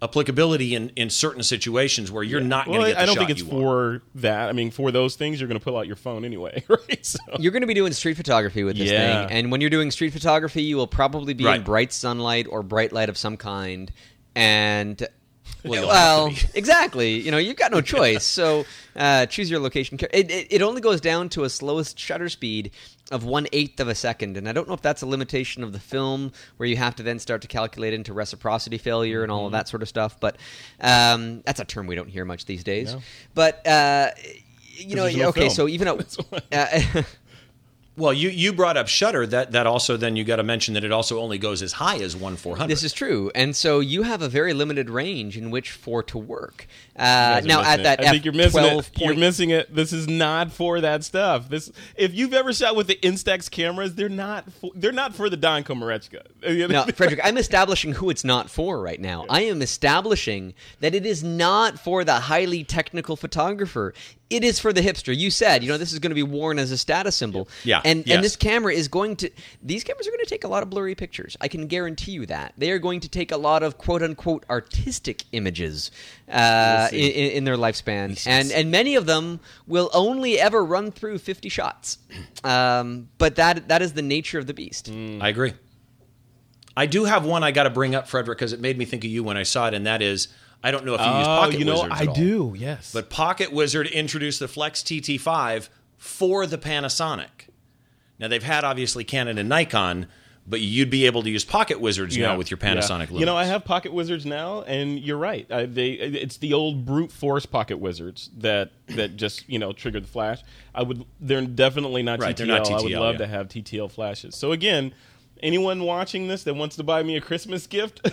applicability in in certain situations where you're not going to get the I don't shot think it's you want. for that. I mean, for those things, you're going to pull out your phone anyway, right? So, You're going to be doing street photography with this Yeah. thing, and when you're doing street photography, you will probably be in bright sunlight or bright light of some kind, and Well, well, exactly. You know, you've got no choice. So uh, choose your location. It, it, it only goes down to a slowest shutter speed of one eighth of a second, and I don't know if that's a limitation of the film, where you have to then start to calculate into reciprocity failure and all Mm-hmm. of that sort of stuff. But um, that's a term we don't hear much these days. But uh, you know, no okay, film. so even at uh, Well, you you brought up Shutter. That that also then you got to mention that it also only goes as high as one four hundred. This is true, and so you have a very limited range in which for to work. Uh, now, at that I think you're missing F12 it. You're missing it. This is not for that stuff. This, if you've ever shot with the Instax cameras, they're not. For, they're not for the Don Komarechka. No, Frederick, I'm establishing who it's not for right now. I am establishing that it is not for the highly technical photographer. It is for the hipster. You said, you know, this is going to be worn as a status symbol. Yeah, And yes. and this camera is going to these cameras are going to take a lot of blurry pictures. I can guarantee you that. They are going to take a lot of quote unquote artistic images uh, in, in in their lifespan. And and many of them will only ever run through 50 shots. Um, but that that is the nature of the beast. I agree. I do have one I got to bring up, Frederick, because it made me think of you when I saw it, and that is I don't know if you use Oh, Pocket you know, Wizards I at all. do. Yes, But Pocket Wizard introduced the Flex TT5 for the Panasonic. Now they've had obviously Canon and Nikon, but you'd be able to use Pocket Wizards now with your Panasonic. You know, I have Pocket Wizards now, and you're right. I, they it's the old brute force Pocket Wizards that that just you know trigger the flash. I would. They're definitely not Right, TTL. they're not I would love yeah. to have TTL flashes. So again, anyone watching this that wants to buy me a Christmas gift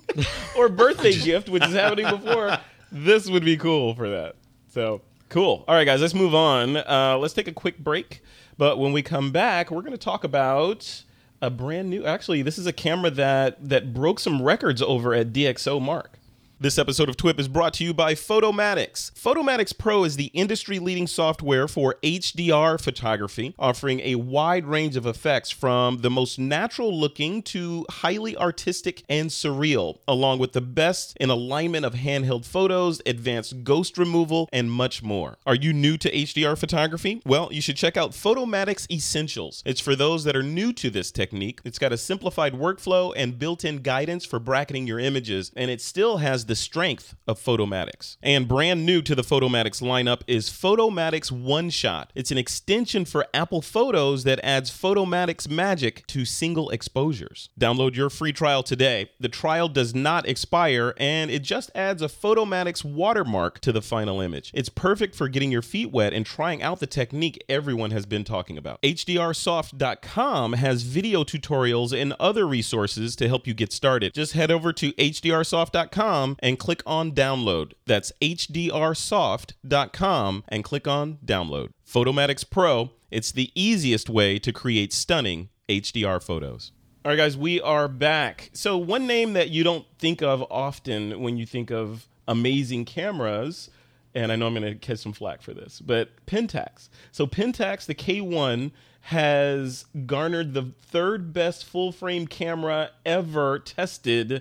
or birthday gift, which is happening before, this would be cool for that. So cool. All right, guys, let's move on. Uh, let's take a quick break. But when we come back, we're going to talk about a brand new. Actually, this is a camera that that broke some records over at DxO Mark. This episode of TWIP is brought to you by Photomatix. Photomatix Pro is the industry leading software for HDR photography, offering a wide range of effects from the most natural looking to highly artistic and surreal, along with the best in alignment of handheld photos, advanced ghost removal, and much more. Are you new to HDR photography? Well, you should check out Photomatix Essentials. It's for those that are new to this technique. It's got a simplified workflow and built in guidance for bracketing your images, and it still has the strength of Photomatix. And brand new to the Photomatix lineup is Photomatix One Shot. It's an extension for Apple Photos that adds Photomatix magic to single exposures. Download your free trial today. The trial does not expire, and it just adds a Photomatix watermark to the final image. It's perfect for getting your feet wet and trying out the technique everyone has been talking about. HDRsoft.com has video tutorials and other resources to help you get started. Just head over to HDRsoft.com and click on download. That's HDRsoft.com and click on download. Photomatix Pro, it's the easiest way to create stunning HDR photos. All right, guys, we are back. So, one name that you don't think of often when you think of amazing cameras, and I know I'm going to catch some flack for this, but Pentax. So, Pentax, the K1, has garnered the third best full frame camera ever tested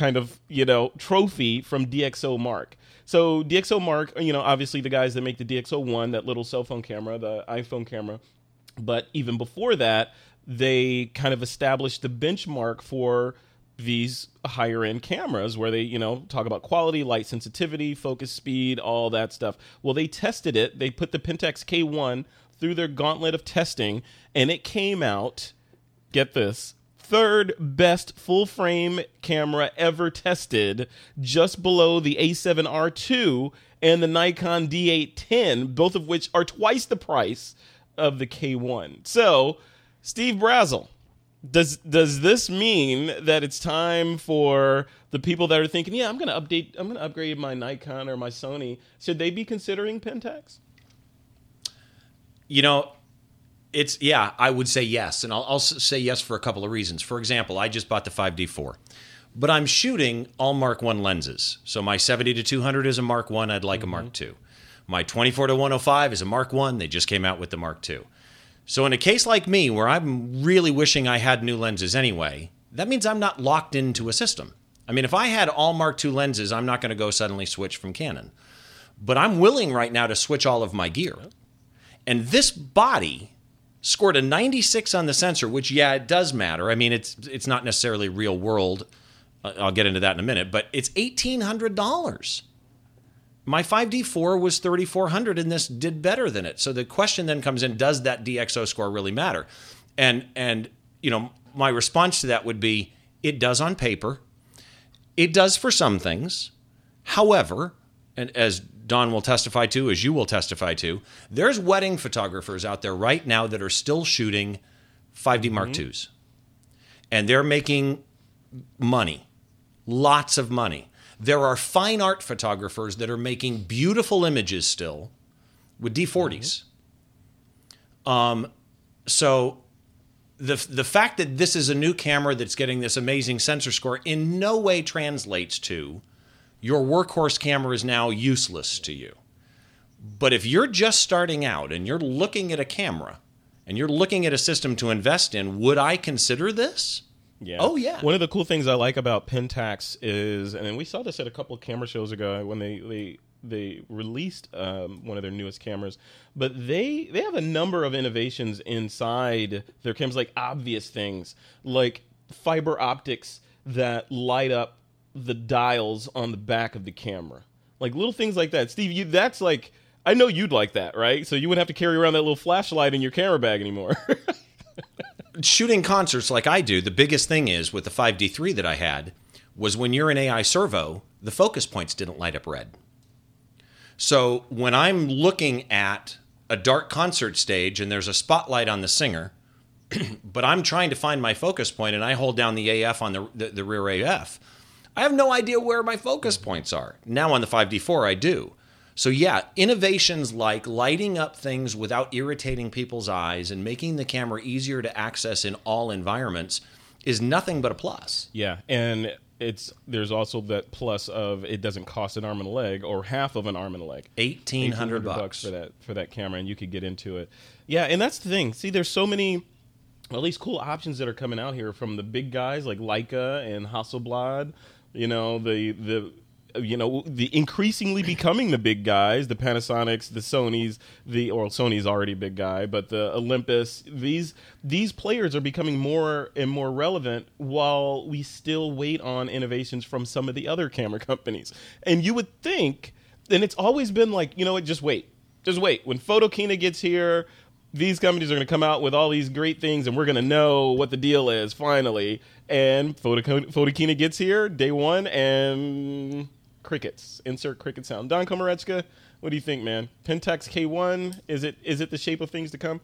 kind of you know trophy from DxO Mark. So DxO Mark, you know, obviously the guys that make the DxO One, that little cell phone camera, the iPhone camera, but even before that, they kind of established the benchmark for these higher end cameras where they, you know, talk about quality, light sensitivity, focus speed, all that stuff. Well, they tested it. They put the Pentax K1 through their gauntlet of testing, and it came out, get this, third best full frame camera ever tested, just below the A7R2 and the Nikon D810, both of which are twice the price of the K1. So, Steve Brazil, does does this mean that it's time for the people that are thinking, yeah, I'm going to update, I'm going to upgrade my Nikon or my Sony? Should they be considering Pentax? You know, it's yeah, I would say yes, and I'll, I'll say yes for a couple of reasons. For example, I just bought the 5D4, but I'm shooting all Mark One lenses. So my 70 to 200 is a Mark One. I'd like mm-hmm. a Mark Two. My 24 to 105 is a Mark One. They just came out with the Mark Two. So in a case like me, where I'm really wishing I had new lenses anyway, that means I'm not locked into a system. I mean, if I had all Mark II lenses, I'm not going to go suddenly switch from Canon. But I'm willing right now to switch all of my gear. And this body scored a 96 on the sensor, which yeah, it does matter. I mean, it's it's not necessarily real world. I'll get into that in a minute, but it's $1800. My 5D4 was 3400 and this did better than it. So the question then comes in does that DxO score really matter? And and you know, my response to that would be it does on paper. It does for some things. However, and as Don will testify to, as you will testify to, there's wedding photographers out there right now that are still shooting 5D mm-hmm. Mark IIs. And they're making money, lots of money. There are fine art photographers that are making beautiful images still with D40s. Mm-hmm. Um, so the the fact that this is a new camera that's getting this amazing sensor score in no way translates to your workhorse camera is now useless to you. But if you're just starting out and you're looking at a camera and you're looking at a system to invest in, would I consider this? Yeah. Oh yeah. One of the cool things I like about Pentax is, and we saw this at a couple of camera shows ago when they they they released um, one of their newest cameras, but they they have a number of innovations inside their cameras, like obvious things like fiber optics that light up the dials on the back of the camera. Like little things like that. Steve, you that's like I know you'd like that, right? So you wouldn't have to carry around that little flashlight in your camera bag anymore. Shooting concerts like I do, the biggest thing is with the 5D3 that I had was when you're in AI servo, the focus points didn't light up red. So when I'm looking at a dark concert stage and there's a spotlight on the singer, but I'm trying to find my focus point and I hold down the AF on the, the, the rear AF, I have no idea where my focus points are. Now on the 5D4, I do. So, yeah, innovations like lighting up things without irritating people's eyes and making the camera easier to access in all environments is nothing but a plus. Yeah. And it's there's also that plus of it doesn't cost an arm and a leg or half of an arm and a leg. Eighteen hundred bucks for that for that camera, and you could get into it. Yeah, and that's the thing. See, there's so many at least cool options that are coming out here from the big guys like Leica and Hasselblad you know the the you know the increasingly becoming the big guys the panasonics the sonys the or sony's already a big guy but the olympus these these players are becoming more and more relevant while we still wait on innovations from some of the other camera companies. And you would think and it's always been like you know what just wait just wait. When photokina gets here these companies are going to come out with all these great things and we're going to know what the deal is finally and Photokina gets here day one and crickets. Insert cricket sound. Don komarechka what do you think man? Pentax k1 is it is it the shape of things to come?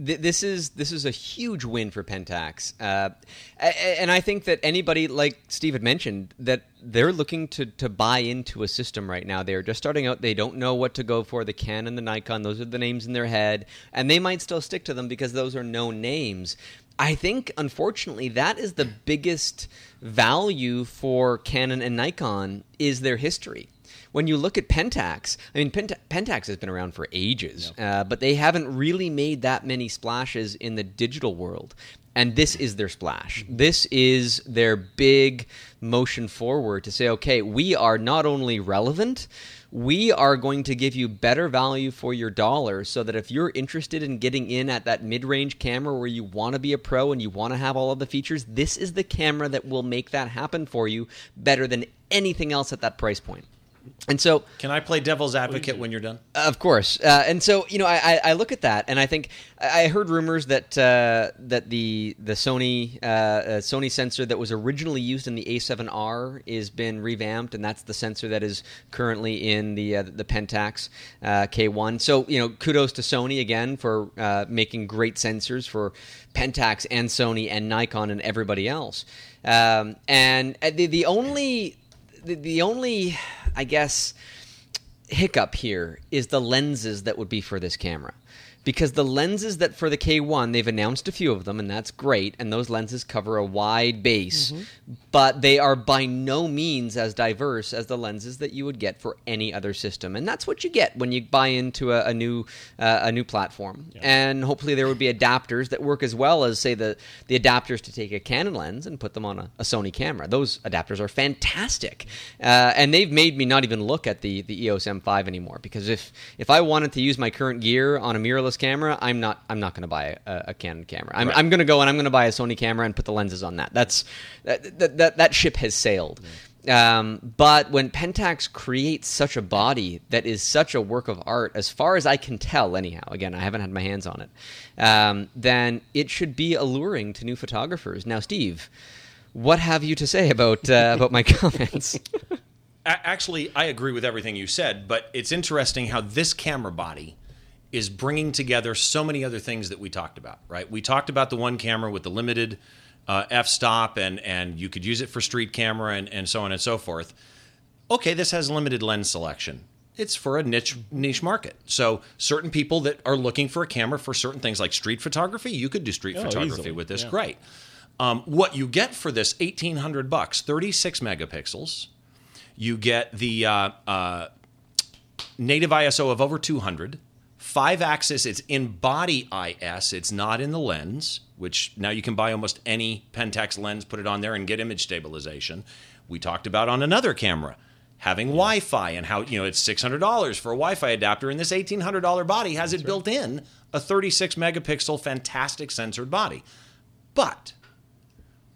This is this is a huge win for Pentax, uh, and I think that anybody like Steve had mentioned that they're looking to to buy into a system right now. They're just starting out; they don't know what to go for. The Canon, the Nikon, those are the names in their head, and they might still stick to them because those are known names. I think, unfortunately, that is the biggest value for Canon and Nikon is their history when you look at Pentax, I mean, Pent- Pentax has been around for ages, uh, but they haven't really made that many splashes in the digital world. And this is their splash. This is their big motion forward to say, okay, we are not only relevant, we are going to give you better value for your dollar so that if you're interested in getting in at that mid range camera where you want to be a pro and you want to have all of the features, this is the camera that will make that happen for you better than anything else at that price point. And so, Can I play devil's advocate when you're done? of course, uh, and so you know, I, I, I look at that, and I think I heard rumors that uh, that the the Sony uh, uh, Sony sensor that was originally used in the A7R is been revamped, and that's the sensor that is currently in the uh, the Pentax uh, K1. So you know, kudos to Sony again for uh, making great sensors for Pentax and Sony and Nikon and everybody else. Um, and the the only the, the only I guess hiccup here is the lenses that would be for this camera. Because the lenses that for the K1, they've announced a few of them, and that's great, and those lenses cover a wide base, but they are by no means as diverse as the lenses that you would get for any other system, and that's what you get when you buy into a, a new uh, a new platform. And hopefully, there would be adapters that work as well as, say, the the adapters to take a Canon lens and put them on a, a Sony camera. Those adapters are fantastic, uh, and they've made me not even look at the the EOS M5 anymore because if if I wanted to use my current gear on a mirrorless camera, I'm not I'm not going to buy a, a Canon camera. I'm, I'm going to go and I'm going to buy a Sony camera and put the lenses on that. That's that that, that, that ship has sailed. Um, but when Pentax creates such a body that is such a work of art, as far as I can tell, anyhow, again, I haven't had my hands on it, um, then it should be alluring to new photographers. Now, Steve, what have you to say about uh, about my comments? Actually, I agree with everything you said, but it's interesting how this camera body is bringing together so many other things that we talked about, right? We talked about the one camera with the limited uh, f-stop and and you could use it for street camera and, and so on and so forth. Okay, this has limited lens selection. It's for a niche niche market. So certain people that are looking for a camera for certain things like street photography, you could do street Oh, photography easily, with this. yeah. Great. Um, what you get for this eighteen hundred bucks, thirty six megapixels. You get the uh, uh, native ISO of over 200, five axis. It's in body IS. It's not in the lens, which now you can buy almost any Pentax lens, put it on there, and get image stabilization. We talked about on another camera having Wi-Fi and how you know it's six hundred dollars for a Wi-Fi adapter, and this eighteen hundred dollar body has it built in a 36 megapixel fantastic censored body, but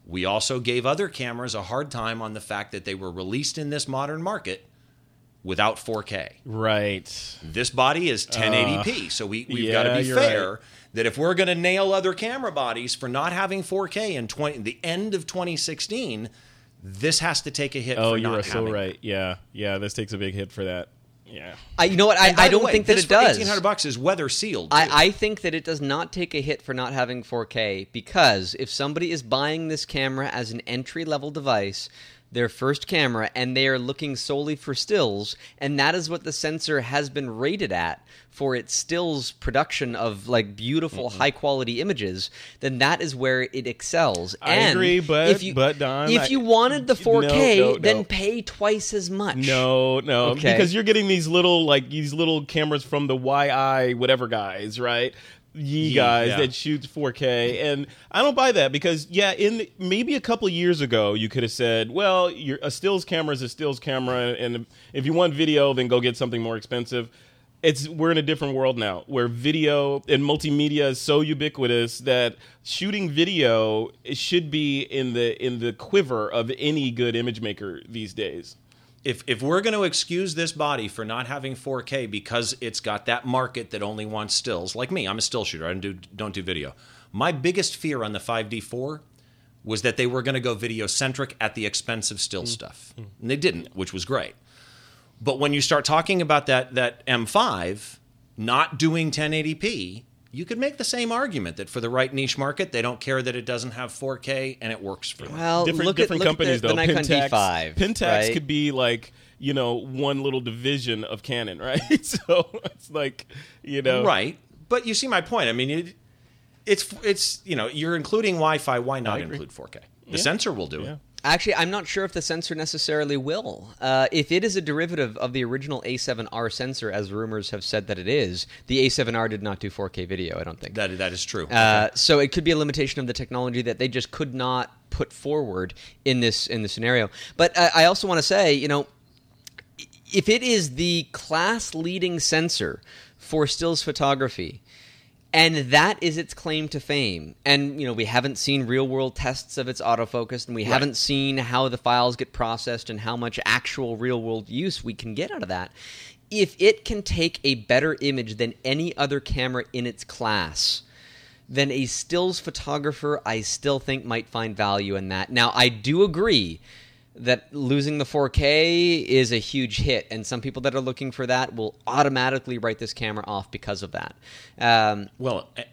we also gave other cameras a hard time on the fact that they were released in this modern market without 4K. Right. This body is 1080p, uh, so we, we've got to be fair right. that if we're going to nail other camera bodies for not having 4K in 20, the end of 2016, this has to take a hit Oh, for you not are so having it. right. Yeah. Yeah. This takes a big hit for that. Yeah. I, you know what? I, I don't way, think that this it does. 1800 bucks is weather sealed. I, I think that it does not take a hit for not having 4K because if somebody is buying this camera as an entry level device, their first camera, and they are looking solely for stills, and that is what the sensor has been rated at for its stills production of like beautiful, mm-hmm. high quality images, then that is where it excels. I and agree, but- if you, but, Don, if I- you wanted the 4K, no, no. then pay twice as much. No, no, Okay. because you're getting these little like these little cameras from the YI whatever guys, right? Ye guys yeah. that shoots 4K, and I don't buy that because yeah, in the, maybe a couple of years ago you could have said, well, your a stills camera is a stills camera, and if you want video, then go get something more expensive. It's we're in a different world now where video and multimedia is so ubiquitous that shooting video should be in the in the quiver of any good image maker these days. If if we're going to excuse this body for not having 4K because it's got that market that only wants stills, like me, I'm a still shooter. I don't do don't do video. My biggest fear on the 5D4 was that they were going to go video centric at the expense of still mm. stuff, mm. and they didn't, which was great. But when you start talking about that that M5 not doing 1080p, you could make the same argument that for the right niche market, they don't care that it doesn't have 4K and it works for them. Well, different look different at, look companies at the, though. the Nikon Pentax, D5. Pentax right? could be like you know one little division of Canon, right? so it's like you know, Right. But you see my point. I mean, it, it's it's you know you're including Wi-Fi. Why not include 4K? The sensor will do Yeah. it. Actually, I'm not sure if the sensor necessarily will. Uh, if it is a derivative of the original A7R sensor, as rumors have said that it is, the A7R did not do 4K video. I don't think That that is true. Uh, so it could be a limitation of the technology that they just could not put forward in this in this scenario. But uh, I also want to say, you know, if it is the class leading sensor for stills photography and that is its claim to fame. And you know we haven't seen real world tests of its autofocus and we haven't seen how the files get processed and how much actual real world use we can get out of that. If it can take a better image than any other camera in its class then a stills photographer I still think might find value in that. Now, I do agree that losing the 4K is a huge hit, and some people that are looking for that will automatically write this camera off because of that. Um, well, eh,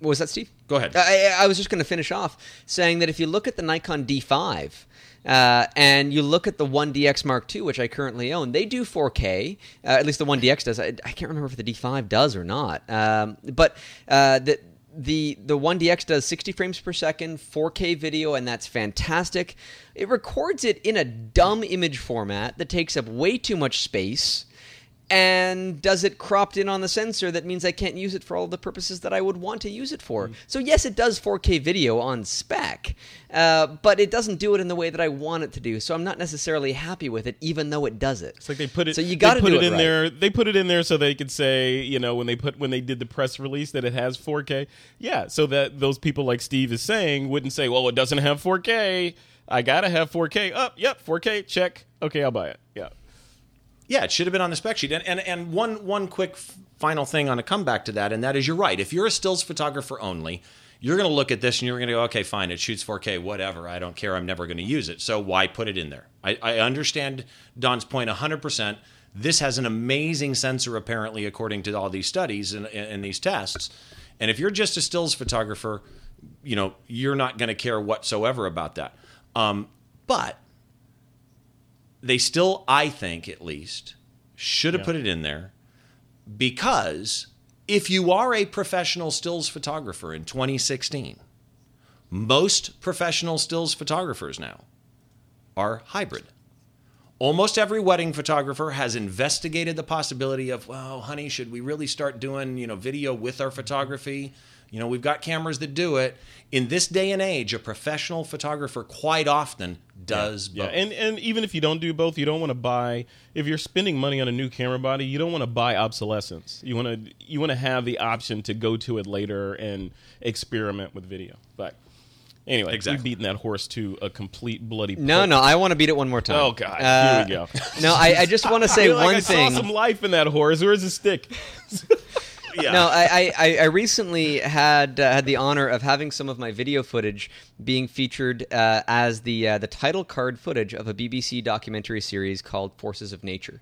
what was that, Steve? Go ahead. I, I was just going to finish off saying that if you look at the Nikon D5 uh, and you look at the 1DX Mark II, which I currently own, they do 4K. Uh, at least the 1DX does. I, I can't remember if the D5 does or not. Um, but uh, the the the 1DX does 60 frames per second, 4K video, and that's fantastic. It records it in a dumb image format that takes up way too much space and does it cropped in on the sensor that means I can't use it for all the purposes that I would want to use it for. Mm. So yes, it does 4K video on spec, uh, but it doesn't do it in the way that I want it to do. So I'm not necessarily happy with it, even though it does it. It's like they put it. So you got to put do it, in right. there. They put it in there so they could say, you know, when they put when they did the press release that it has 4K. Yeah, so that those people like Steve is saying wouldn't say, well, it doesn't have 4K. I gotta have 4K. Up, yep, 4K. Check. Okay, I'll buy it. Yeah. Yeah, it should have been on the spec sheet. And and, and one one quick final thing on a comeback to that, and that is you're right. If you're a stills photographer only, you're going to look at this and you're going to go, okay, fine, it shoots 4K, whatever. I don't care. I'm never going to use it. So why put it in there? I, I understand Don's point 100%. This has an amazing sensor, apparently, according to all these studies and, and these tests. And if you're just a stills photographer, you know, you're not going to care whatsoever about that. Um, but they still, I think at least, should have Yeah. put it in there because if you are a professional stills photographer in 2016, most professional stills photographers now are hybrid. Almost every wedding photographer has investigated the possibility of, well, honey, should we really start doing, you know, video with our photography? You know, we've got cameras that do it. In this day and age, a professional photographer quite often does Yeah, both. and and even if you don't do both, you don't want to buy. If you're spending money on a new camera body, you don't want to buy obsolescence. You want to you want to have the option to go to it later and experiment with video. But anyway, Exactly. we've beaten that horse to a complete bloody. No, pulp. no, I want to beat it one more time. Oh God, Uh, here we go. No, I, I just want to I say feel like one I thing. saw some life in that horse. Where's the stick? yeah. No, I, I, I recently had uh, had the honor of having some of my video footage being featured uh, as the uh, the title card footage of a BBC documentary series called Forces of Nature.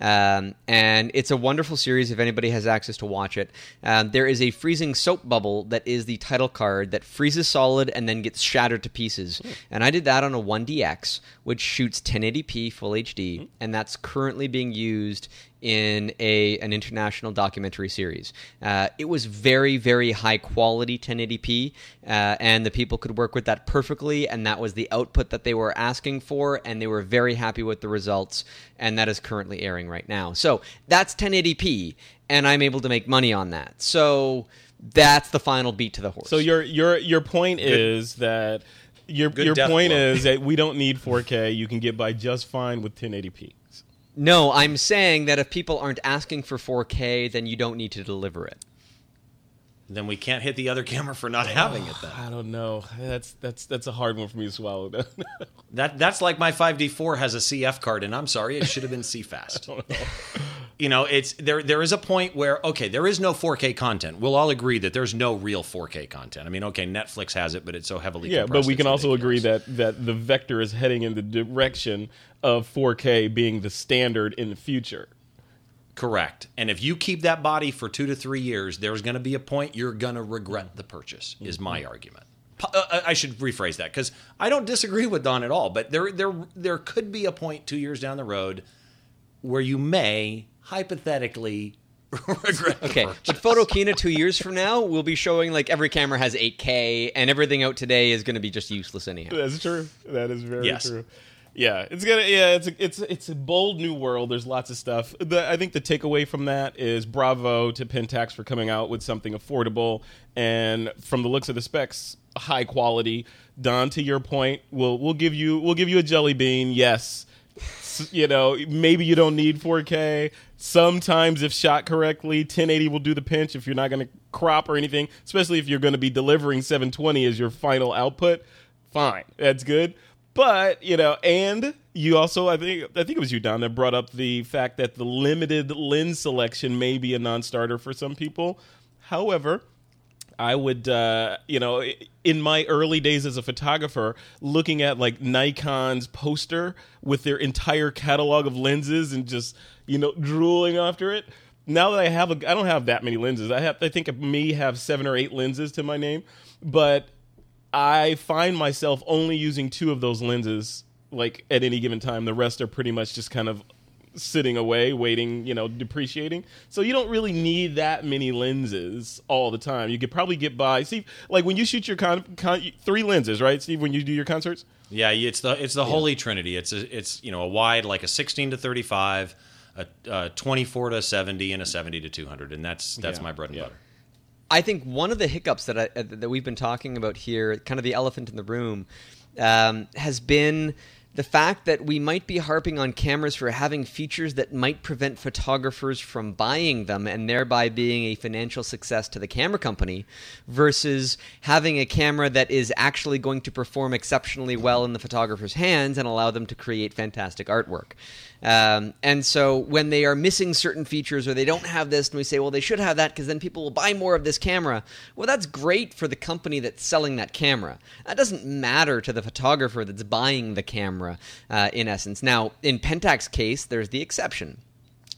Um, and it's a wonderful series if anybody has access to watch it. Um, there is a freezing soap bubble that is the title card that freezes solid and then gets shattered to pieces. And I did that on a 1DX, which shoots 1080p full HD, and that's currently being used in a an international documentary series. Uh, it was very very high quality 1080p, uh, and the people could work with that perfectly, and that was the output that they were asking for, and they were very happy with the results, and that is currently airing right now. So that's 1080p, and I'm able to make money on that. So that's the final beat to the horse. So your your your point is that your Good your point blow. is that we don't need 4K. You can get by just fine with 1080p. no, I'm saying that if people aren't asking for 4K, then you don't need to deliver it. Then we can't hit the other camera for not having it then. I don't know. That's that's that's a hard one for me to swallow. That that's like my 5D4 has a CF card, and I'm sorry, it should have been CFast. you know, it's there. There is a point where okay, there is no 4K content. We'll all agree that there's no real 4K content. I mean, okay, Netflix has it, but it's so heavily. yeah, but we can also agree that that the vector is heading in the direction of 4K being the standard in the future. Correct. And if you keep that body for two to three years, there's going to be a point you're going to regret the purchase. Is my argument. Uh, I should rephrase that because I don't disagree with Don at all. But there, there, there could be a point two years down the road where you may hypothetically regret. Okay, purchase. but Photokina two years from now, we'll be showing like every camera has 8K, and everything out today is going to be just useless anyhow. That's true. That is very Yes. true. Yeah, it's gonna. Yeah, it's a, it's it's a bold new world. There's lots of stuff. The, I think the takeaway from that is bravo to Pentax for coming out with something affordable and from the looks of the specs, high quality. Don, to your point, we'll we'll give you we'll give you a jelly bean. Yes, you know maybe you don't need 4K. Sometimes, if shot correctly, 1080 will do the pinch. If you're not going to crop or anything, especially if you're going to be delivering 720 as your final output, fine, that's good. But you know, and you also, I think, I think it was you, Don, that brought up the fact that the limited lens selection may be a non-starter for some people. However, I would, uh, you know, in my early days as a photographer, looking at like Nikon's poster with their entire catalog of lenses and just, you know, drooling after it. Now that I have a, I don't have that many lenses. I have, I think me have seven or eight lenses to my name, but I find myself only using two of those lenses, like at any given time. The rest are pretty much just kind of sitting away, waiting, you know, depreciating. So you don't really need that many lenses all the time. You could probably get by. See, like when you shoot your con, con three lenses, right, Steve? When you do your concerts, Yeah, it's the it's the holy trinity. It's a, it's you know a wide like a 16 to 35, a, a 24 to 70, and a 70 to 200, and that's that's Yeah, my bread and yeah. butter. I think one of the hiccups that I, uh, that we've been talking about here, kind of the elephant in the room, um, has been the fact that we might be harping on cameras for having features that might prevent photographers from buying them and thereby being a financial success to the camera company versus having a camera that is actually going to perform exceptionally well in the photographer's hands and allow them to create fantastic artwork. Um, and so when they are missing certain features or they don't have this, and we say, well, they should have that because then people will buy more of this camera. Well, that's great for the company that's selling that camera. That doesn't matter to the photographer that's buying the camera, uh, in essence. Now, in Pentax's case, there's the exception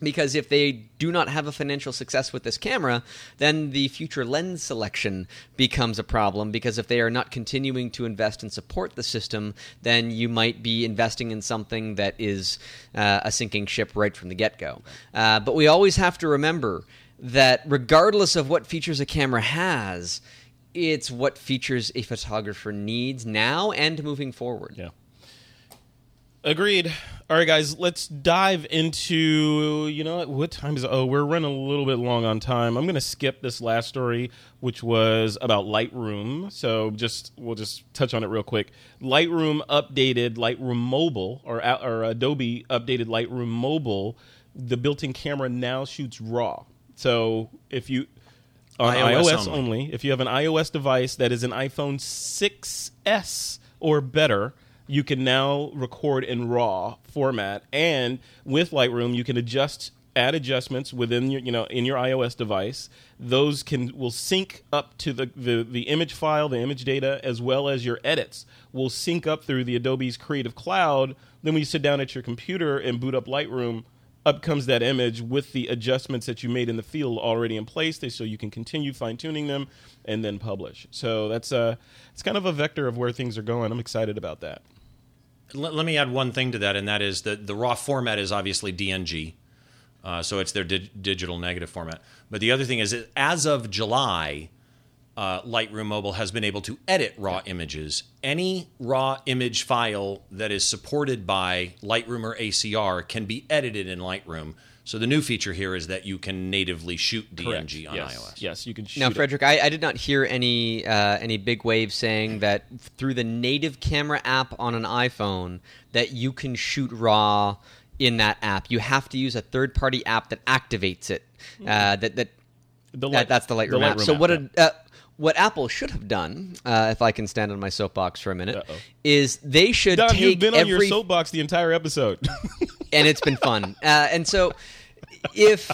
because if they do not have a financial success with this camera, then the future lens selection becomes a problem. Because if they are not continuing to invest and support the system, then you might be investing in something that is uh, a sinking ship right from the get go. Uh, but we always have to remember that regardless of what features a camera has, it's what features a photographer needs now and moving forward. Yeah. Agreed. All right, guys, let's dive into. You know what? What time is? Oh, we're running a little bit long on time. I'm going to skip this last story, which was about Lightroom. So just we'll just touch on it real quick. Lightroom updated Lightroom Mobile, or uh, or Adobe updated Lightroom Mobile. The built-in camera now shoots RAW. So if you on iOS iOS, only. only. If you have an iOS device that is an iPhone 6s or better, you can now record in RAW format, and with Lightroom, you can adjust, add adjustments within your, you know, in your iOS device. Those can will sync up to the, the the image file, the image data, as well as your edits will sync up through the Adobe's Creative Cloud. Then when you sit down at your computer and boot up Lightroom, up comes that image with the adjustments that you made in the field already in place so you can continue fine tuning them and then publish. So that's uh it's kind of a vector of where things are going. I'm excited about that. Let, let me add one thing to that, and that is that the raw format is obviously DNG, uh, so it's their di- digital negative format. But the other thing is, as of July, uh, Lightroom Mobile has been able to edit raw images. Any raw image file that is supported by Lightroom or ACR can be edited in Lightroom. So the new feature here is that you can natively shoot DNG on yes. iOS. yes you can shoot Now, it. Frederick, I, I did not hear any uh, any big wave saying that through the native camera app on an iPhone that you can shoot RAW in that app. You have to use a third party app that activates it. Uh, that that, The that that's the Lightroom, the app. Lightroom So app, what yeah. a, uh, what Apple should have done, uh, if I can stand on my soapbox for a minute, Uh-oh. is they should Don, take you've been on every your soapbox the entire episode and it's been fun. Uh, and so, if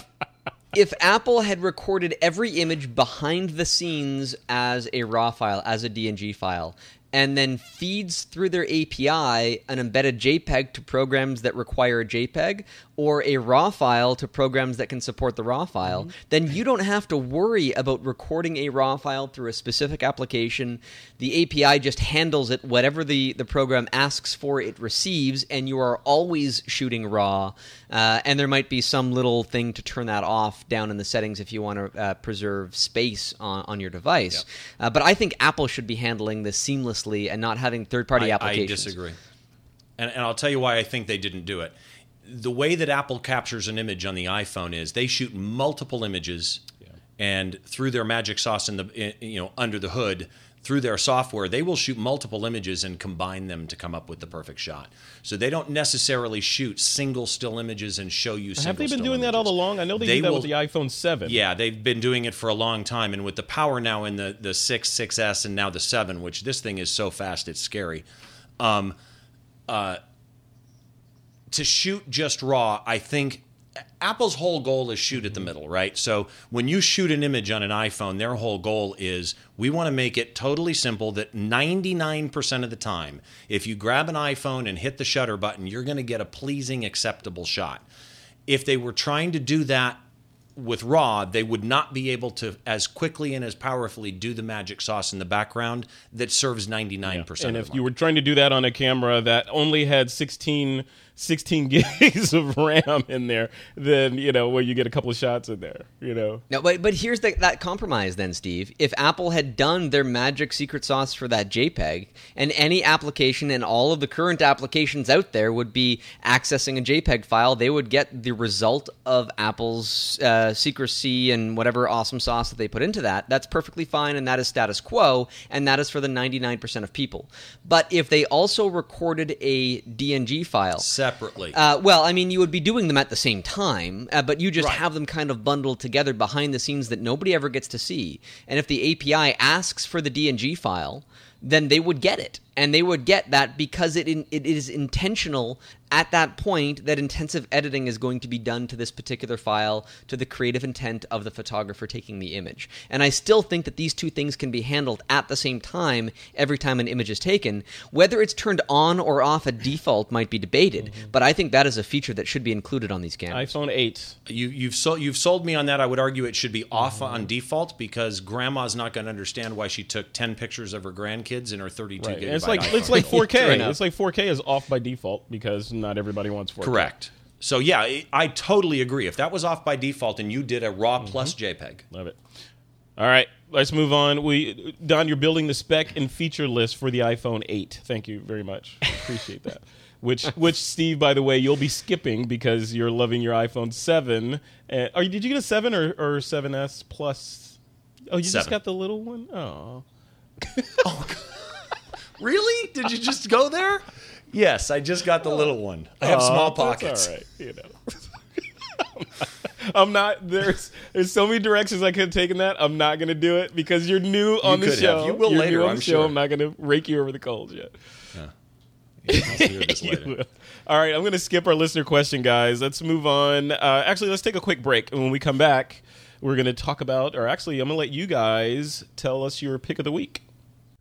if Apple had recorded every image behind the scenes as a RAW file, as a DNG file, and then feeds through their API an embedded JPEG to programs that require a JPEG or a RAW file to programs that can support the RAW file, Mm-hmm. then you don't have to worry about recording a RAW file through a specific application. The API just handles it, whatever the, the program asks for, it receives, and you are always shooting RAW. Uh, and there might be some little thing to turn that off down in the settings if you want to uh, preserve space on, on your device. Uh, but I think Apple should be handling this seamlessly and not having third party I, I applications. disagree. And, and I'll tell you why I think they didn't do it. The way that Apple captures an image on the iPhone is they shoot multiple images, and through their magic sauce in the in- you know under the hood, through their software, they will shoot multiple images and combine them to come up with the perfect shot. So they don't necessarily shoot single still images and show you. Have they been doing that all images. along? I know they, They do that will- with the iPhone 7. Yeah, they've been doing it for a long time, and with the power now in the the six, 6S, and now the seven, which this thing is so fast it's scary. Um, uh, to shoot just raw, I think Apple's whole goal is shoot at the middle, right? So when you shoot an image on an iPhone, their whole goal is we want to make it totally simple that 99% of the time, if you grab an iPhone and hit the shutter button, you're going to get a pleasing, acceptable shot. If they were trying to do that with raw, they would not be able to as quickly and as powerfully do the magic sauce in the background that serves 99% And of if you were trying to do that on a camera that only had 16, 16 gigs of RAM in there, then, you know, well, you get a couple of shots in there, you know. No, but but here's the, that compromise then, Steve. If Apple had done their magic secret sauce for that JPEG, and any application and all of the current applications out there would be accessing a JPEG file, they would get the result of Apple's uh, secrecy and whatever awesome sauce that they put into that. That's perfectly fine, and that is status quo, and that is for the 99% of people. But if they also recorded a DNG file, separately. uh, well, I mean, you would be doing them at the same time, uh, but you just Right. have them kind of bundled together behind the scenes that nobody ever gets to see. And if the API asks for the DNG file, then they would get it, and they would get that because it in, it is intentional at that point that intensive editing is going to be done to this particular file to the creative intent of the photographer taking the image. And I still think that these two things can be handled at the same time every time an image is taken. Whether it's turned on or off at default might be debated, mm-hmm. but I think that is a feature that should be included on these cameras. iPhone 8. You, you've sold you've sold me on that. I would argue it should be off on mm-hmm. default because grandma's not going to understand why she took ten pictures of her grandkids in her 32 Right. gigabyte. Like iPhone. it's like 4K. it's like 4K is off by default because not everybody wants 4K. correct. So yeah, I- I totally agree. If that was off by default and you did a raw plus JPEG, Love it. All right, let's move on. We Don, you're building the spec and feature list for the iPhone 8. Thank you very much. Appreciate that. Which, which Steve, by the way, you'll be skipping because you're loving your iPhone 7. Uh, are you, did you get a 7 or, or 7s Plus? Oh, you just got the little one. Oh. Oh, really? Did you just go there? Yes, I just got the little one. I have small Aw, that's pockets. All right, you know. I'm not. There's there's so many directions I could have taken that. I'm not gonna do it because you're new on the could have. show. You will You're later, on I'm the show. sure. I'm not gonna rake you over the coals yet. I'll hear this You later. will. All right, I'm going to skip our listener question, guys. Let's move on. Uh, actually, let's take a quick break. And when we come back, we're going to talk about, or actually, I'm going to let you guys tell us your pick of the week.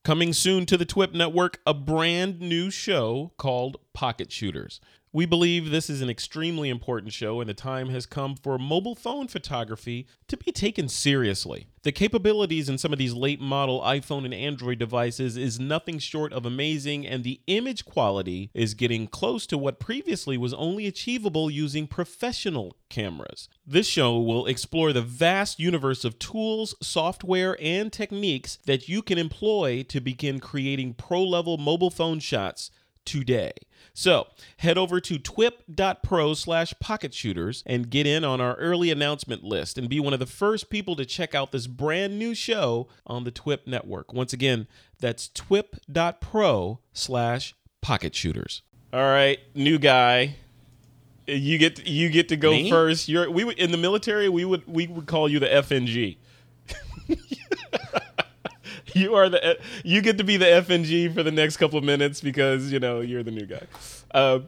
Coming soon to the TWIP network, a brand new show called Pocket Shooters. We believe this is an extremely important show, and the time has come for mobile phone photography to be taken seriously. The capabilities in some of these late model iPhone and Android devices is nothing short of amazing, and the image quality is getting close to what previously was only achievable using professional cameras. This show will explore the vast universe of tools, software, and techniques that you can employ to begin creating pro level mobile phone shots today. So head over to twip.pro slash pocket shooters and get in on our early announcement list and be one of the first people to check out this brand new show on the TWIP network. Once again, that's twip.pro slash pocket shooters. All right, new guy. You get you get to go Me? first. You're we would in the military we would we would call you the FNG. you are the you get to be the FNG for the next couple of minutes because you know you're the new guy. Uh,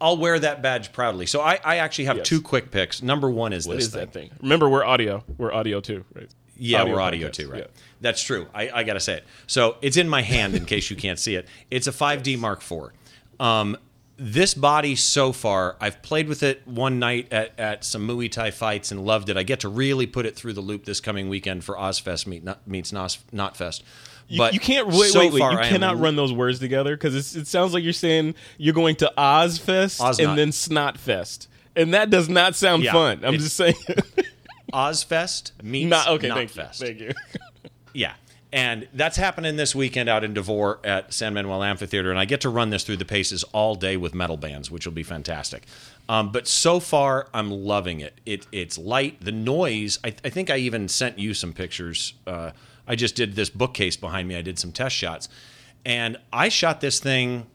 I'll wear that badge proudly. So I, I actually have Yes. two quick picks. Number one is what this is thing. that thing? Remember, we're audio. We're audio too, right? Yeah, Audio we're audio podcast, too, right? yeah. That's true. I, I got to say it. So it's in my hand in case you can't see it. It's a 5D Mark IV. Um, this body so far, I've played with it one night at, at some Muay Thai fights and loved it. I get to really put it through the loop this coming weekend for Ozzfest meet, not, meets Nos, Knotfest. You, But you can't wait, so wait, wait. You I am cannot run those words together because it sounds like you're saying you're going to Ozzfest Oznot. and then Snotfest, and that does not sound Yeah, fun. I'm just saying. Ozzfest meets not okay. Thank you. Thank you. Yeah. And that's happening this weekend out in Devore at San Manuel Amphitheater. And I get to run this through the paces all day with metal bands, which will be fantastic. Um, but so far, I'm loving it. it it's light. The noise, I, I think I even sent you some pictures. Uh, I just did this bookcase behind me. I did some test shots. And I shot this thing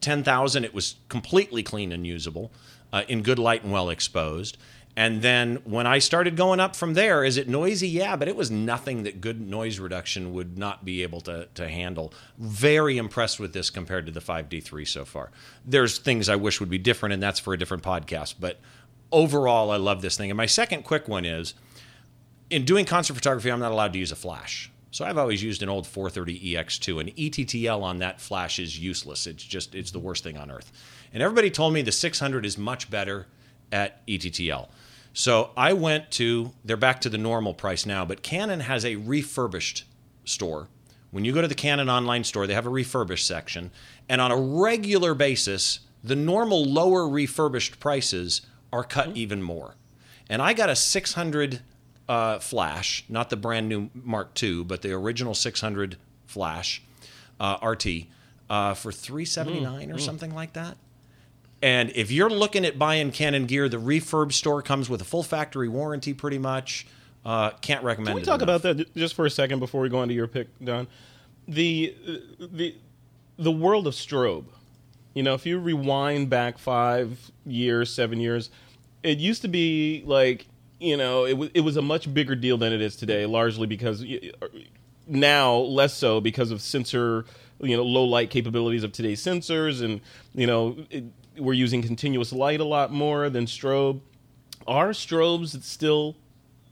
10,000. It was completely clean and usable, uh, in good light and well exposed. And then when I started going up from there, is it noisy? Yeah, but it was nothing that good noise reduction would not be able to, to handle. Very impressed with this compared to the 5D3 so far. There's things I wish would be different, and that's for a different podcast. But overall, I love this thing. And my second quick one is in doing concert photography, I'm not allowed to use a flash. So I've always used an old 430 EX2, and ETTL on that flash is useless. It's just it's the worst thing on earth. And everybody told me the 600 is much better at ETTL. So I went to they're back to the normal price now, but Canon has a refurbished store. When you go to the Canon online store, they have a refurbished section, and on a regular basis, the normal lower refurbished prices are cut mm-hmm. even more. And I got a 600 uh, flash, not the brand new Mark II, but the original 600 flash uh, RT uh, for 379 or something like that. And if you're looking at buying Canon gear, the refurb store comes with a full factory warranty, pretty much. Uh, can't recommend. Can we it talk enough. about that just for a second before we go into your pick, Don? The the the world of strobe. You know, if you rewind back five years, seven years, it used to be like you know it was it was a much bigger deal than it is today, largely because now less so because of sensor you know low light capabilities of today's sensors and you know it, we're using continuous light a lot more than strobe. Are strobes still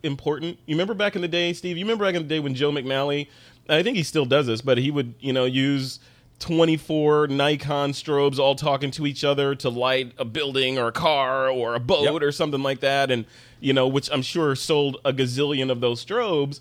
important? You remember back in the day steve? You remember back in the day when joe mcnally i think he still does this but he would you know use 24 nikon strobes all talking to each other to light a building or a car or a boat Yep. or something like that and you know which i'm sure sold a gazillion of those strobes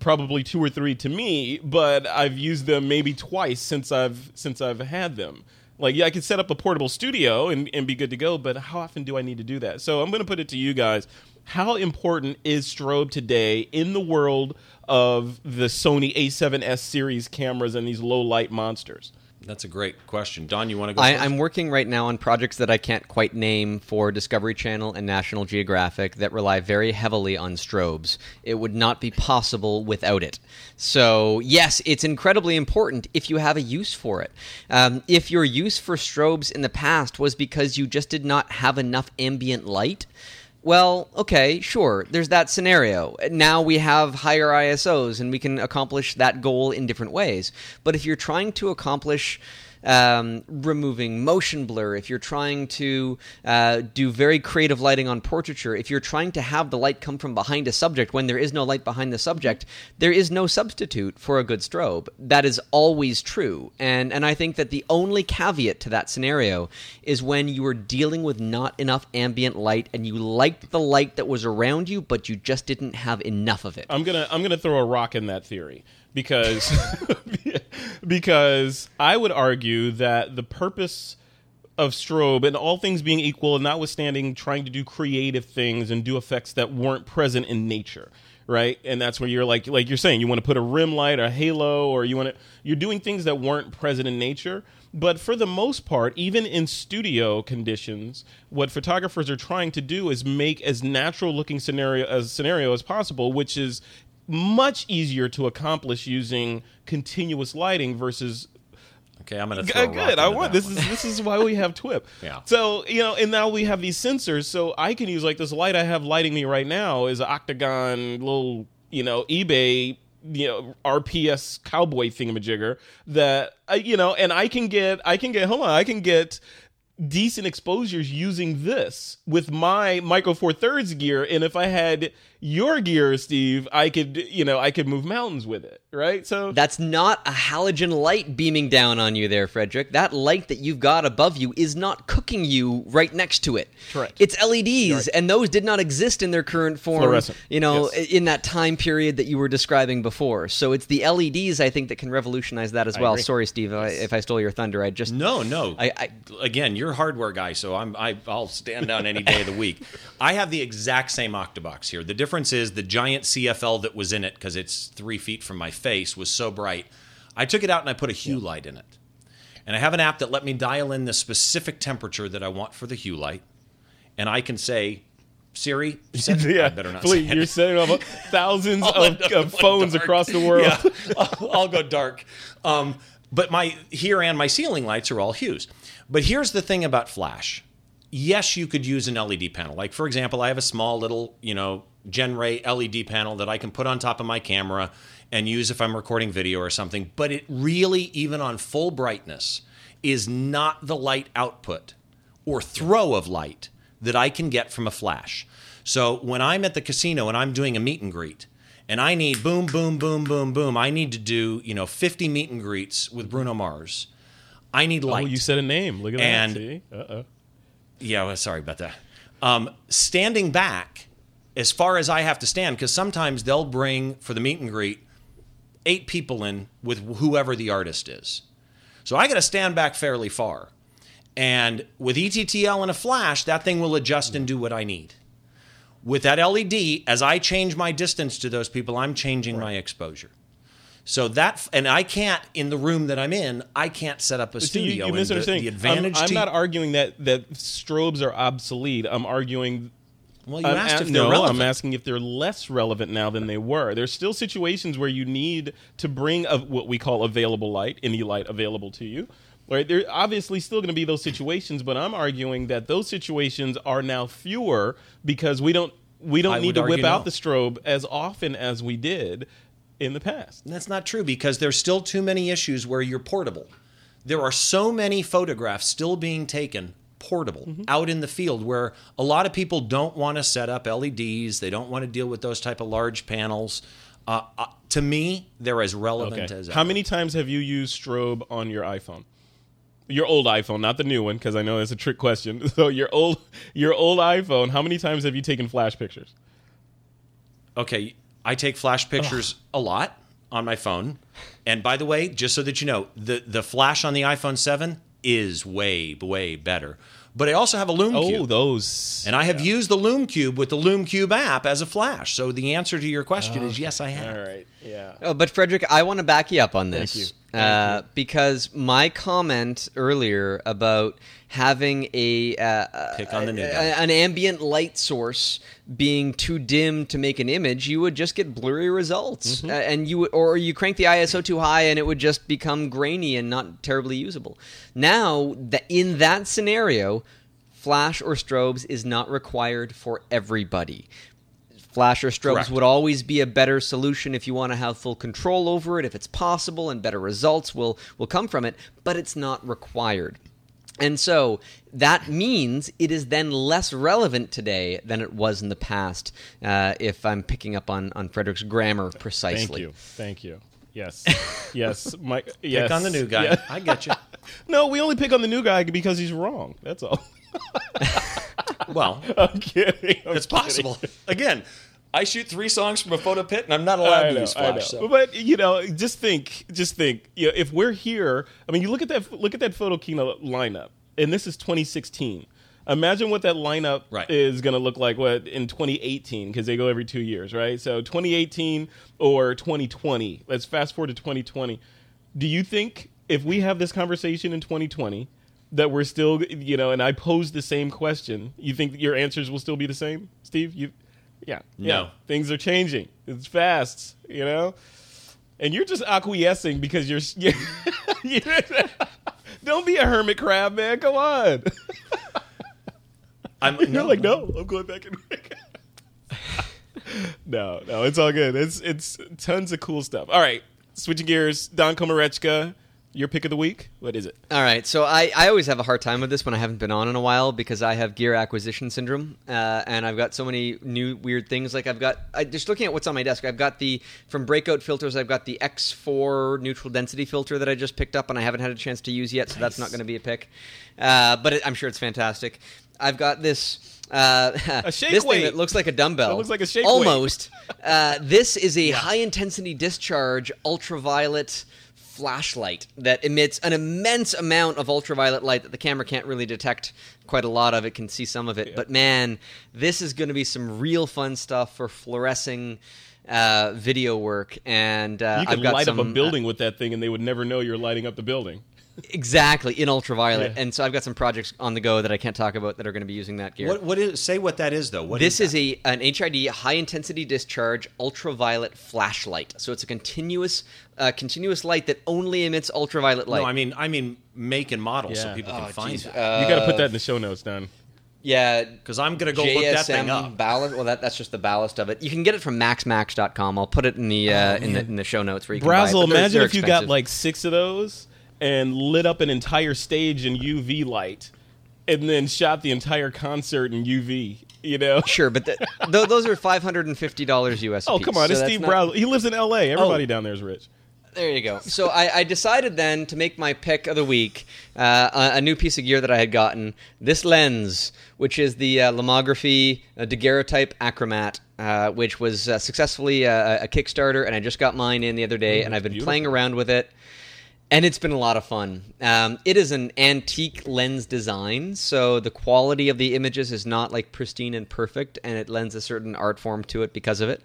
probably two or three to me, but I've used them maybe twice since I've since I've had them. Like, yeah, I could set up a portable studio and, and be good to go, but how often do I need to do that? So I'm going to put it to you guys. How important is strobe today in the world of the Sony A7S series cameras and these low light monsters? That's a great question, Don. You want to go? I, first? I'm working right now on projects that I can't quite name for Discovery Channel and National Geographic that rely very heavily on strobes. It would not be possible without it. So, yes, it's incredibly important if you have a use for it. Um, if your use for strobes in the past was because you just did not have enough ambient light, well, okay, sure. There's that scenario. Now we have higher ISOs and we can accomplish that goal in different ways. But if you're trying to accomplish um, removing motion blur, if you're trying to uh, do very creative lighting on portraiture, if you're trying to have the light come from behind a subject when there is no light behind the subject, there is no substitute for a good strobe. That is always true. And, and I think that the only caveat to that scenario is when you are dealing with not enough ambient light and you liked the light that was around you, but you just didn't have enough of it. I'm gonna I'm gonna throw a rock in that theory because because I would argue that the purpose of strobe and all things being equal, and notwithstanding trying to do creative things and do effects that weren't present in nature, right? And that's where you're like like you're saying you want to put a rim light, or a halo, or you want to you're doing things that weren't present in nature. But for the most part, even in studio conditions, what photographers are trying to do is make as natural looking scenario as scenario as possible, which is much easier to accomplish using continuous lighting versus okay, I'm going to throw. Uh, a good. I want this one. is this is why we have TWIP. Yeah. So you know, and now we have these sensors, so I can use like this light I have lighting me right now is an octagon little you know eBay you know RPS cowboy thingamajigger that I, you know, and I can get I can get hold on I can get decent exposures using this with my micro four thirds gear and if i had your gear, Steve, I could, you know, I could move mountains with it, right? So That's not a halogen light beaming down on you there, Frederick. That light that you've got above you is not cooking you right next to it. Correct. It's LEDs, and those did not exist in their current form. Fluorescent. You know, Yes. in that time period that you were describing before. So it's the LEDs, I think, that can revolutionize that as well. agree. Sorry, Steve, if I- if I stole your thunder. I just No, no. I- I- again, you're a hardware guy, so I'm I, I'll stand down any day of the week. I have the exact same Octobox here. The difference is the giant CFL that was in it because it's three feet from my face was so bright. I took it out and I put a hue light in it, and I have an app that let me dial in the specific temperature that I want for the hue light, and I can say. Siri, set, I better not please, you're it. setting up thousands of, of phones dark. across the world. Yeah, I'll, I'll go dark. Um, but my here and my ceiling lights are all hues. But here's the thing about flash. Yes, you could use an LED panel. Like for example, I have a small little, you know, Genaray LED panel that I can put on top of my camera and use if I'm recording video or something. But it really, even on full brightness, is not the light output or throw of light that I can get from a flash. So when I'm at the casino and I'm doing a meet and greet, and I need boom, boom, boom, boom, boom, I need to do you know 50 meet and greets with Bruno Mars. I need light. Oh, light. you said a name. Look at And- that. See? Uh-oh. Yeah, well, sorry about that. Um, standing back, as far as I have to stand, because sometimes they'll bring for the meet and greet eight people in with whoever the artist is. So I got to stand back fairly far. And with ETTL and a flash, that thing will adjust and do what I need. With that LED, as I change my distance to those people, I'm changing my exposure. So that, and I can't in the room that I'm in, I can't set up a studio. you, you and the- misunderstand. The, advantage I'm, I'm not arguing that that strobes are obsolete. I'm arguing well, you I'm asked a- if they're no, relevant. I'm asking if they're less relevant now than they were. There's still situations where you need to bring a, what we call available light, any light available to you. Right? There obviously still going to be those situations, but I'm arguing that those situations are now fewer because we don't we don't I need to whip argue out the strobe as often as we did in the past. That's not true because there's still too many issues where you're portable. There are so many photographs still being taken portable Mm-hmm. out in the field where a lot of people don't want to set up LEDs. They don't want to deal with those type of large panels. Uh, uh, to me, they're as relevant Okay. as How many times have you used strobe on your iPhone? Your old iPhone, not the new one, because I know it's a trick question. So your old your old iPhone, how many times have you taken flash pictures? Okay, I take flash pictures a lot on my phone. And by the way, just so that you know, the the flash on the iPhone 7 is way way better. But I also have a Lume Oh, Cube. those. And I have used the Lume Cube with the Lume Cube app as a flash. So the answer to your question is yes, I have. All right. Yeah. Oh, but Frederick, I want to back you up on this. Uh, because my comment earlier about having a uh, Pick on the new a- guy. an ambient light source being too dim to make an image, you would just get blurry results, Mm-hmm. uh, and you would- or you crank the ISO too high, and it would just become grainy and not terribly usable. Now, that in that scenario, flash or strobes is not required for everybody. Flash or strobes Correct. would always be a better solution if you want to have full control over it, if it's possible, and better results will will come from it. But it's not required. And so that means it is then less relevant today than it was in the past, uh, if I'm picking up on, on Frederick's grammar precisely. Thank you. Thank you. Yes. Yes. Mike. Yes. Pick on the new guy. Yeah. I get you. No, we only pick on the new guy because he's wrong. That's all. Well, I'm kidding. I'm it's kidding. possible. Again, I shoot three songs from a photo pit, and I'm not allowed to use flash. So. But you know, just think, just think. You know, if we're here, I mean, you look at that, look at that photo keynote lineup, and this is 2016. Imagine what that lineup Right. is going to look like what in 2018 because they go every two years, right? So 2018 or 2020. Let's fast forward to 2020. Do you think if we have this conversation in 2020 that we're still, you know, and I pose the same question, you think your answers will still be the same, Steve? You, yeah, yeah. Things are changing. It's fast, you know. And you're just acquiescing because you're. you're don't be a hermit crab, man. Come on. I'm You're no, like, no, I'm going back in. no, no, it's all good. It's it's tons of cool stuff. All right, switching gears. Don Komarechka, Your pick of the week? What is it? All right, so I, I always have a hard time with this when I haven't been on in a while because I have gear acquisition syndrome, uh, and I've got so many new weird things. Like I've got I, just looking at what's on my desk, I've got the from Breakthrough Filters, I've got the X4 neutral density filter that I just picked up and I haven't had a chance to use yet, so that's not going to be a pick. Uh, but it, I'm sure it's fantastic. I've got this. Uh, A shake this thing that looks like a dumbbell. That looks like a shake weight. Almost. uh, this is a high intensity discharge ultraviolet flashlight that emits an immense amount of ultraviolet light that the camera can't really detect quite a lot of. It can see some of it. But man this is going to be some real fun stuff for fluorescing uh, video work. And uh, You could I've got light some, up a building with that thing, and they would never know you're lighting up the building. Exactly in ultraviolet Yeah. and so I've got some projects on the go that I can't talk about that are going to be using that gear What what is say what that is though? What this is is a an HID high intensity discharge ultraviolet flashlight. So it's a continuous uh, continuous light that only emits ultraviolet light. No, I mean I mean make and model so people Oh, can find jeez. that. Uh, you got to put that in the show notes, Don. yeah, Because I'm gonna go look that thing up. ballast. Well, that, that's just the ballast of it. You can get it from maxmax.com. I'll put it in the uh, in the in the show notes where you can buy it. But imagine they're if you got like six of those and lit up an entire stage in UV light, and then shot the entire concert in UV. You know? Sure, but th- th- those are five hundred and fifty dollars US. Oh piece, come on, so it's Steve not- Brazill. He lives in L.A. Everybody Oh. down there is rich. There you go. So I, I decided then to make my pick of the week uh, a, a new piece of gear that I had gotten. This lens, which is the uh, Lomography uh, daguerreotype Achromat, uh, which was uh, successfully uh, a Kickstarter, and I just got mine in the other day, and I've been beautiful. playing around with it. And it's been a lot of fun. Um, it is an antique lens design, so the quality of the images is not like pristine and perfect, and it lends a certain art form to it because of it.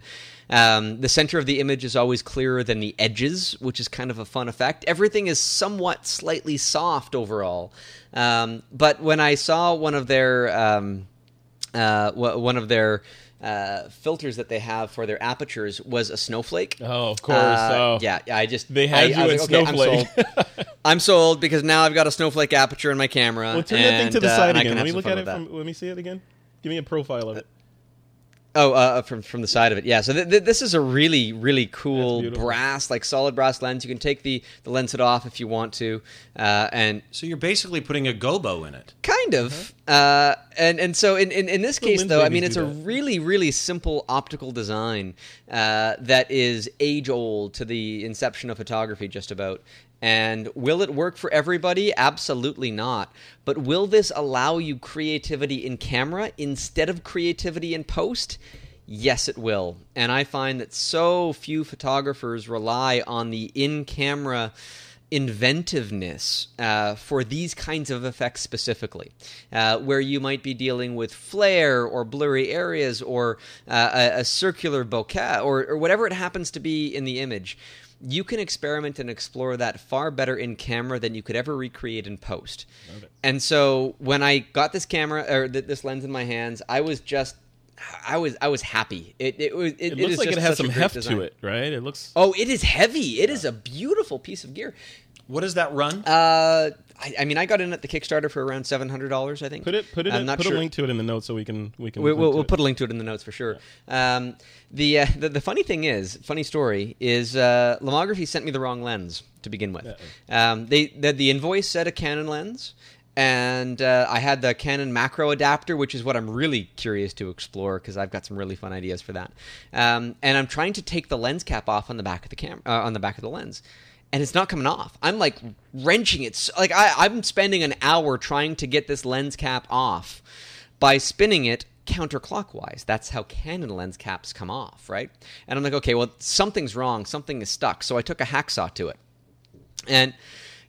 Um, the center of the image is always clearer than the edges, which is kind of a fun effect. Everything is somewhat slightly soft overall. Um, but when I saw one of their um, uh, one of their uh, filters that they have for their apertures was a snowflake. Oh, of course. Uh, oh. Yeah, I just They had I, you I like, okay, Snowflake. I'm sold. I'm sold because now I've got a snowflake aperture in my camera. Well, turn that thing to the uh, side and again. Let me look at it from. Let me see it again. Give me a profile of it. Oh, uh, from from the side of it, yeah. So th- th- this is a really really cool brass, like solid brass lens. You can take the the lens it off if you want to, uh, and So you're basically putting a gobo in it. kind of. Uh, and and so in in, in this case though, I mean it's a that. really really simple optical design uh, that is age old to the inception of photography, just about. And will it work for everybody? Absolutely not. But will this allow you creativity in camera instead of creativity in post? Yes, it will. And I find that so few photographers rely on the in camera inventiveness uh, for these kinds of effects specifically, uh, where you might be dealing with flare or blurry areas or uh, a, a circular bokeh or, or whatever it happens to be in the image. You can experiment and explore that far better in camera than you could ever recreate in post. And so when I got this camera or th- this lens in my hands, I was just. I was I was happy. It it was it, It looks is like it has some heft design. to it, right? It looks. Oh, it is heavy. It is a beautiful piece of gear. What does that run? Uh, I, I mean, I got in at the Kickstarter for around seven hundred dollars. I think. Put it. Put it. I'm in, not put sure. a link to it in the notes so we can we can. We, we'll we'll put a link to it in the notes for sure. Um, the, uh, the the funny thing is, funny story is, uh, Lomography sent me the wrong lens to begin with. Um, they the, the invoice said a Canon lens, and uh, I had the Canon macro adapter, which is what I'm really curious to explore because I've got some really fun ideas for that. Um, and I'm trying to take the lens cap off on the back of the camera, uh, on the back of the lens. And it's not coming off. I'm like wrenching it. Like I, I'm spending an hour trying to get this lens cap off by spinning it counterclockwise. That's how Canon lens caps come off, right? And I'm like, okay, well, something's wrong. Something is stuck. So I took a hacksaw to it. And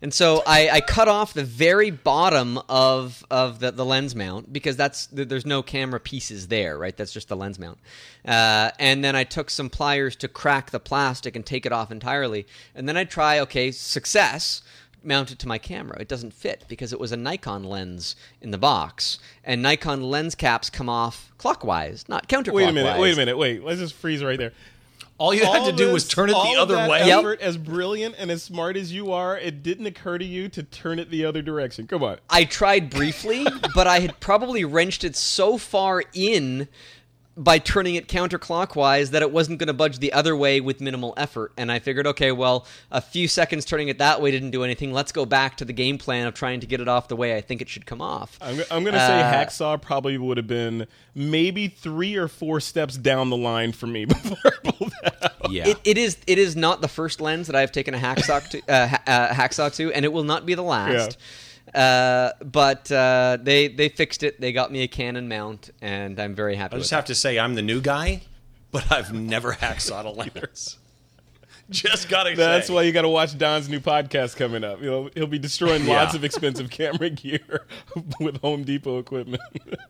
and so I, I cut off the very bottom of of the, the lens mount because that's there's no camera pieces there, right? That's just the lens mount. Uh, and then I took some pliers to crack the plastic and take it off entirely. And then I try, okay, success mount it to my camera. It doesn't fit because it was a Nikon lens in the box, and Nikon lens caps come off clockwise, not counterclockwise. Wait a minute. Wait a minute. Wait. Let's just freeze right there. All you had to All do was turn it all the of other that way. Effort, as brilliant and as smart as you are, it didn't occur to you to turn it the other direction. Come on. I tried briefly, but I had probably wrenched it so far in by turning it counterclockwise that it wasn't going to budge the other way with minimal effort. And I figured, okay, well, a few seconds turning it that way didn't do anything. Let's go back to the game plan of trying to get it off the way I think it should come off. I'm, I'm going to say Uh, hacksaw probably would have been maybe three or four steps down the line for me before I pulled that out. Yeah. It, it is it is not the first lens that I've taken a hacksaw to, uh, ha- uh, hacksaw to, and it will not be the last. Uh, but uh, they they fixed it. They got me a Canon mount, and I'm very happy. I just it. have to say I'm the new guy, but I've never hacksawed a lens. just gotta That's say. why you got to watch Don's new podcast coming up. He'll, he'll be destroying Yeah. lots of expensive camera gear with Home Depot equipment.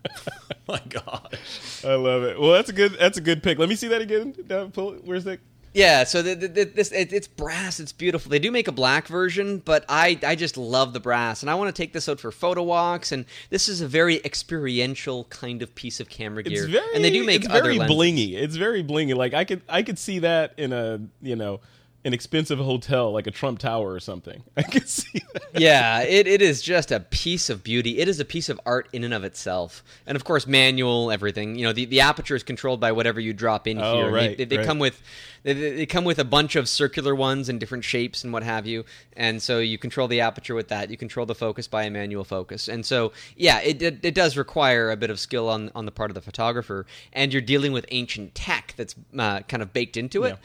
my gosh. I love it. Well, that's a good that's a good pick. Let me see that again. Don, pull it. Where's that? Yeah, so the, the, this it, it's brass. It's beautiful. They do make a black version, but I I just love the brass, and I want to take this out for photo walks. And this is a very experiential kind of piece of camera gear. It's very and they do make it's other very lenses. blingy. It's very blingy. Like I could I could see that in a you know an expensive hotel like a Trump Tower or something. I could see that. yeah, it, it is just a piece of beauty. It is a piece of art in and of itself. And of course, manual everything. You know, the, the aperture is controlled by whatever you drop in Oh, here. Right, they, they, right. come with they, they they come with a bunch of circular ones and different shapes and what have you. And so you control the aperture with that. You control the focus by a manual focus. And so yeah, it it, it does require a bit of skill on on the part of the photographer. And you're dealing with ancient tech that's uh, kind of baked into it Yeah.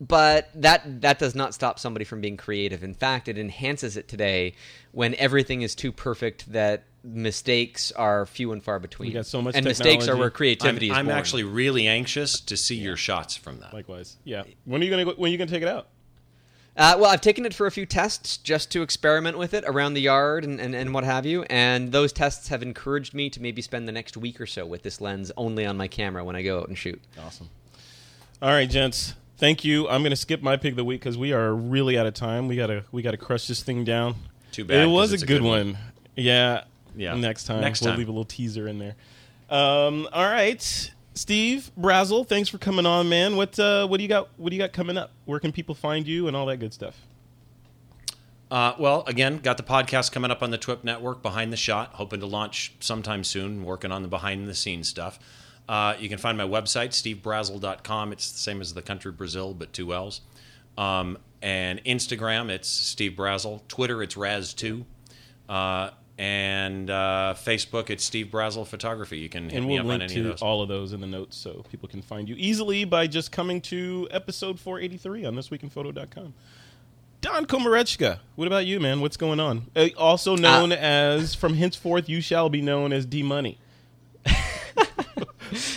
But that that does not stop somebody from being creative. In fact, it enhances it today when everything is too perfect that mistakes are few and far between. We got so much and mistakes are technology. where I'm, creativity is I'm born. actually really anxious to see your shots from that. Likewise. Yeah. When are you gonna go, when are you gonna take it out? Uh, well, I've taken it for a few tests just to experiment with it around the yard and, and, and what have you. And those tests have encouraged me to maybe spend the next week or so with this lens only on my camera when I go out and shoot. Awesome. All right, gents. Thank you. I'm gonna skip my pick of the week because we are really out of time. We gotta we gotta crush this thing down. Too bad, It was a a good, good one. one. Yeah. Yeah. Next time. Next time we'll leave a little teaser in there. Um, all right. Steve Brazill, thanks for coming on, man. What uh, what do you got? What do you got coming up? Where can people find you and all that good stuff? Uh, well, again, got the podcast coming up on the TWIP network, Behind the Shot, hoping to launch sometime soon, working on the behind the scenes stuff. Uh, you can find my website, stevebrazill.com. It's the same as the country Brazil, but two L's. Um, and Instagram, it's Steve Brazill. Twitter, it's Raz2. Uh, and uh, Facebook, it's Steve Brazill Photography. You can hit And me we'll up on link any of to those. all of those in the notes so people can find you easily by just coming to episode 483 on thisweekinphoto.com. Don Komarechka, what about you, man? What's going on? Uh, also known as, from henceforth, you shall be known as D Money.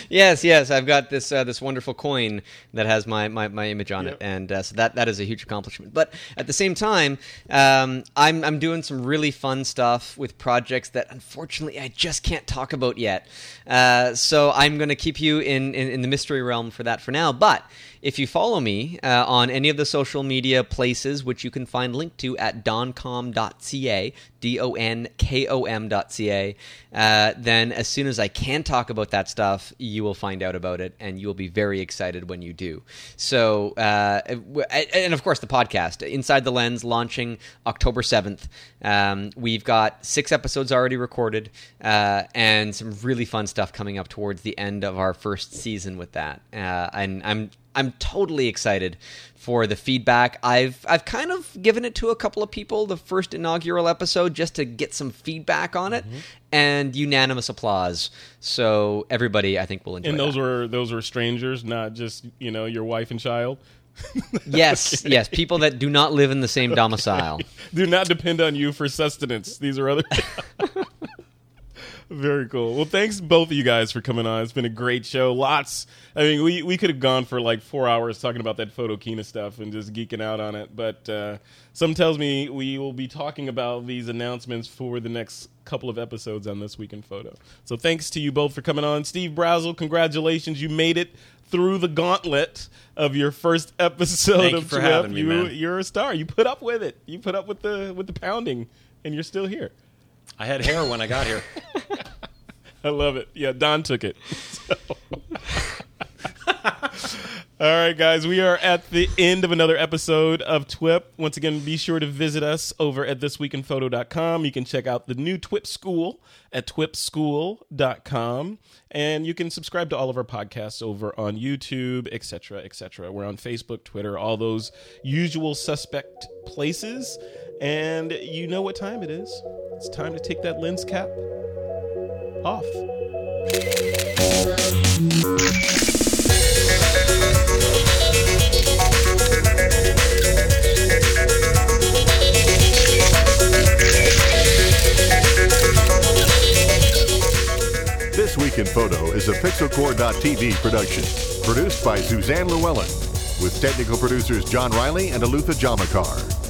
Yes, yes, I've got this uh, this wonderful coin that has my, my, my image on Yep. it, and uh, so that that is a huge accomplishment. But at the same time, um, I'm I'm doing some really fun stuff with projects that unfortunately I just can't talk about yet. Uh, so I'm going to keep you in, in in the mystery realm for that for now. But if you follow me uh, on any of the social media places, which you can find linked to at doncom.ca, D O N K O M.ca, uh, then as soon as I can talk about that stuff, you will find out about it and you will be very excited when you do. So, uh, and of course, the podcast, Inside the Lens, launching October 7th. Um, we've got six episodes already recorded uh, and some really fun stuff coming up towards the end of our first season with that. Uh, and I'm I'm totally excited for the feedback. I've I've kind of given it to a couple of people the first inaugural episode just to get some feedback on it, mm-hmm. and unanimous applause. So everybody, I think, will enjoy. It. And those that. were those were strangers, not just you know your wife and child. yes, yes, people that do not live in the same domicile. Do not depend on you for sustenance. These are other. Very cool. Well, thanks both of you guys for coming on. It's been a great show. Lots. I mean, we, we could have gone for like four hours talking about that Photokina stuff and just geeking out on it. But uh, some tells me we will be talking about these announcements for the next couple of episodes on This Week in Photo. So thanks to you both for coming on. Steve Brazill, congratulations. You made it through the gauntlet of your first episode Thank of you for having me, you, man. You're a star. You put up with it. You put up with the with the pounding, and you're still here. I had hair when I got here. I love it. Yeah, Don took it. So- All right, guys, we are at the end of another episode of TWIP. Once again, be sure to visit us over at thisweekinphoto.com. You can check out the new TWIP School at twipschool.com. And you can subscribe to all of our podcasts over on YouTube, etc., etc. We're on Facebook, Twitter, all those usual suspect places. And you know what time it is. It's time to take that lens cap off. This Week in Photo is a Pixelcore.tv production, produced by Suzanne Llewellyn, with technical producers John Riley and Alutha Jamakar.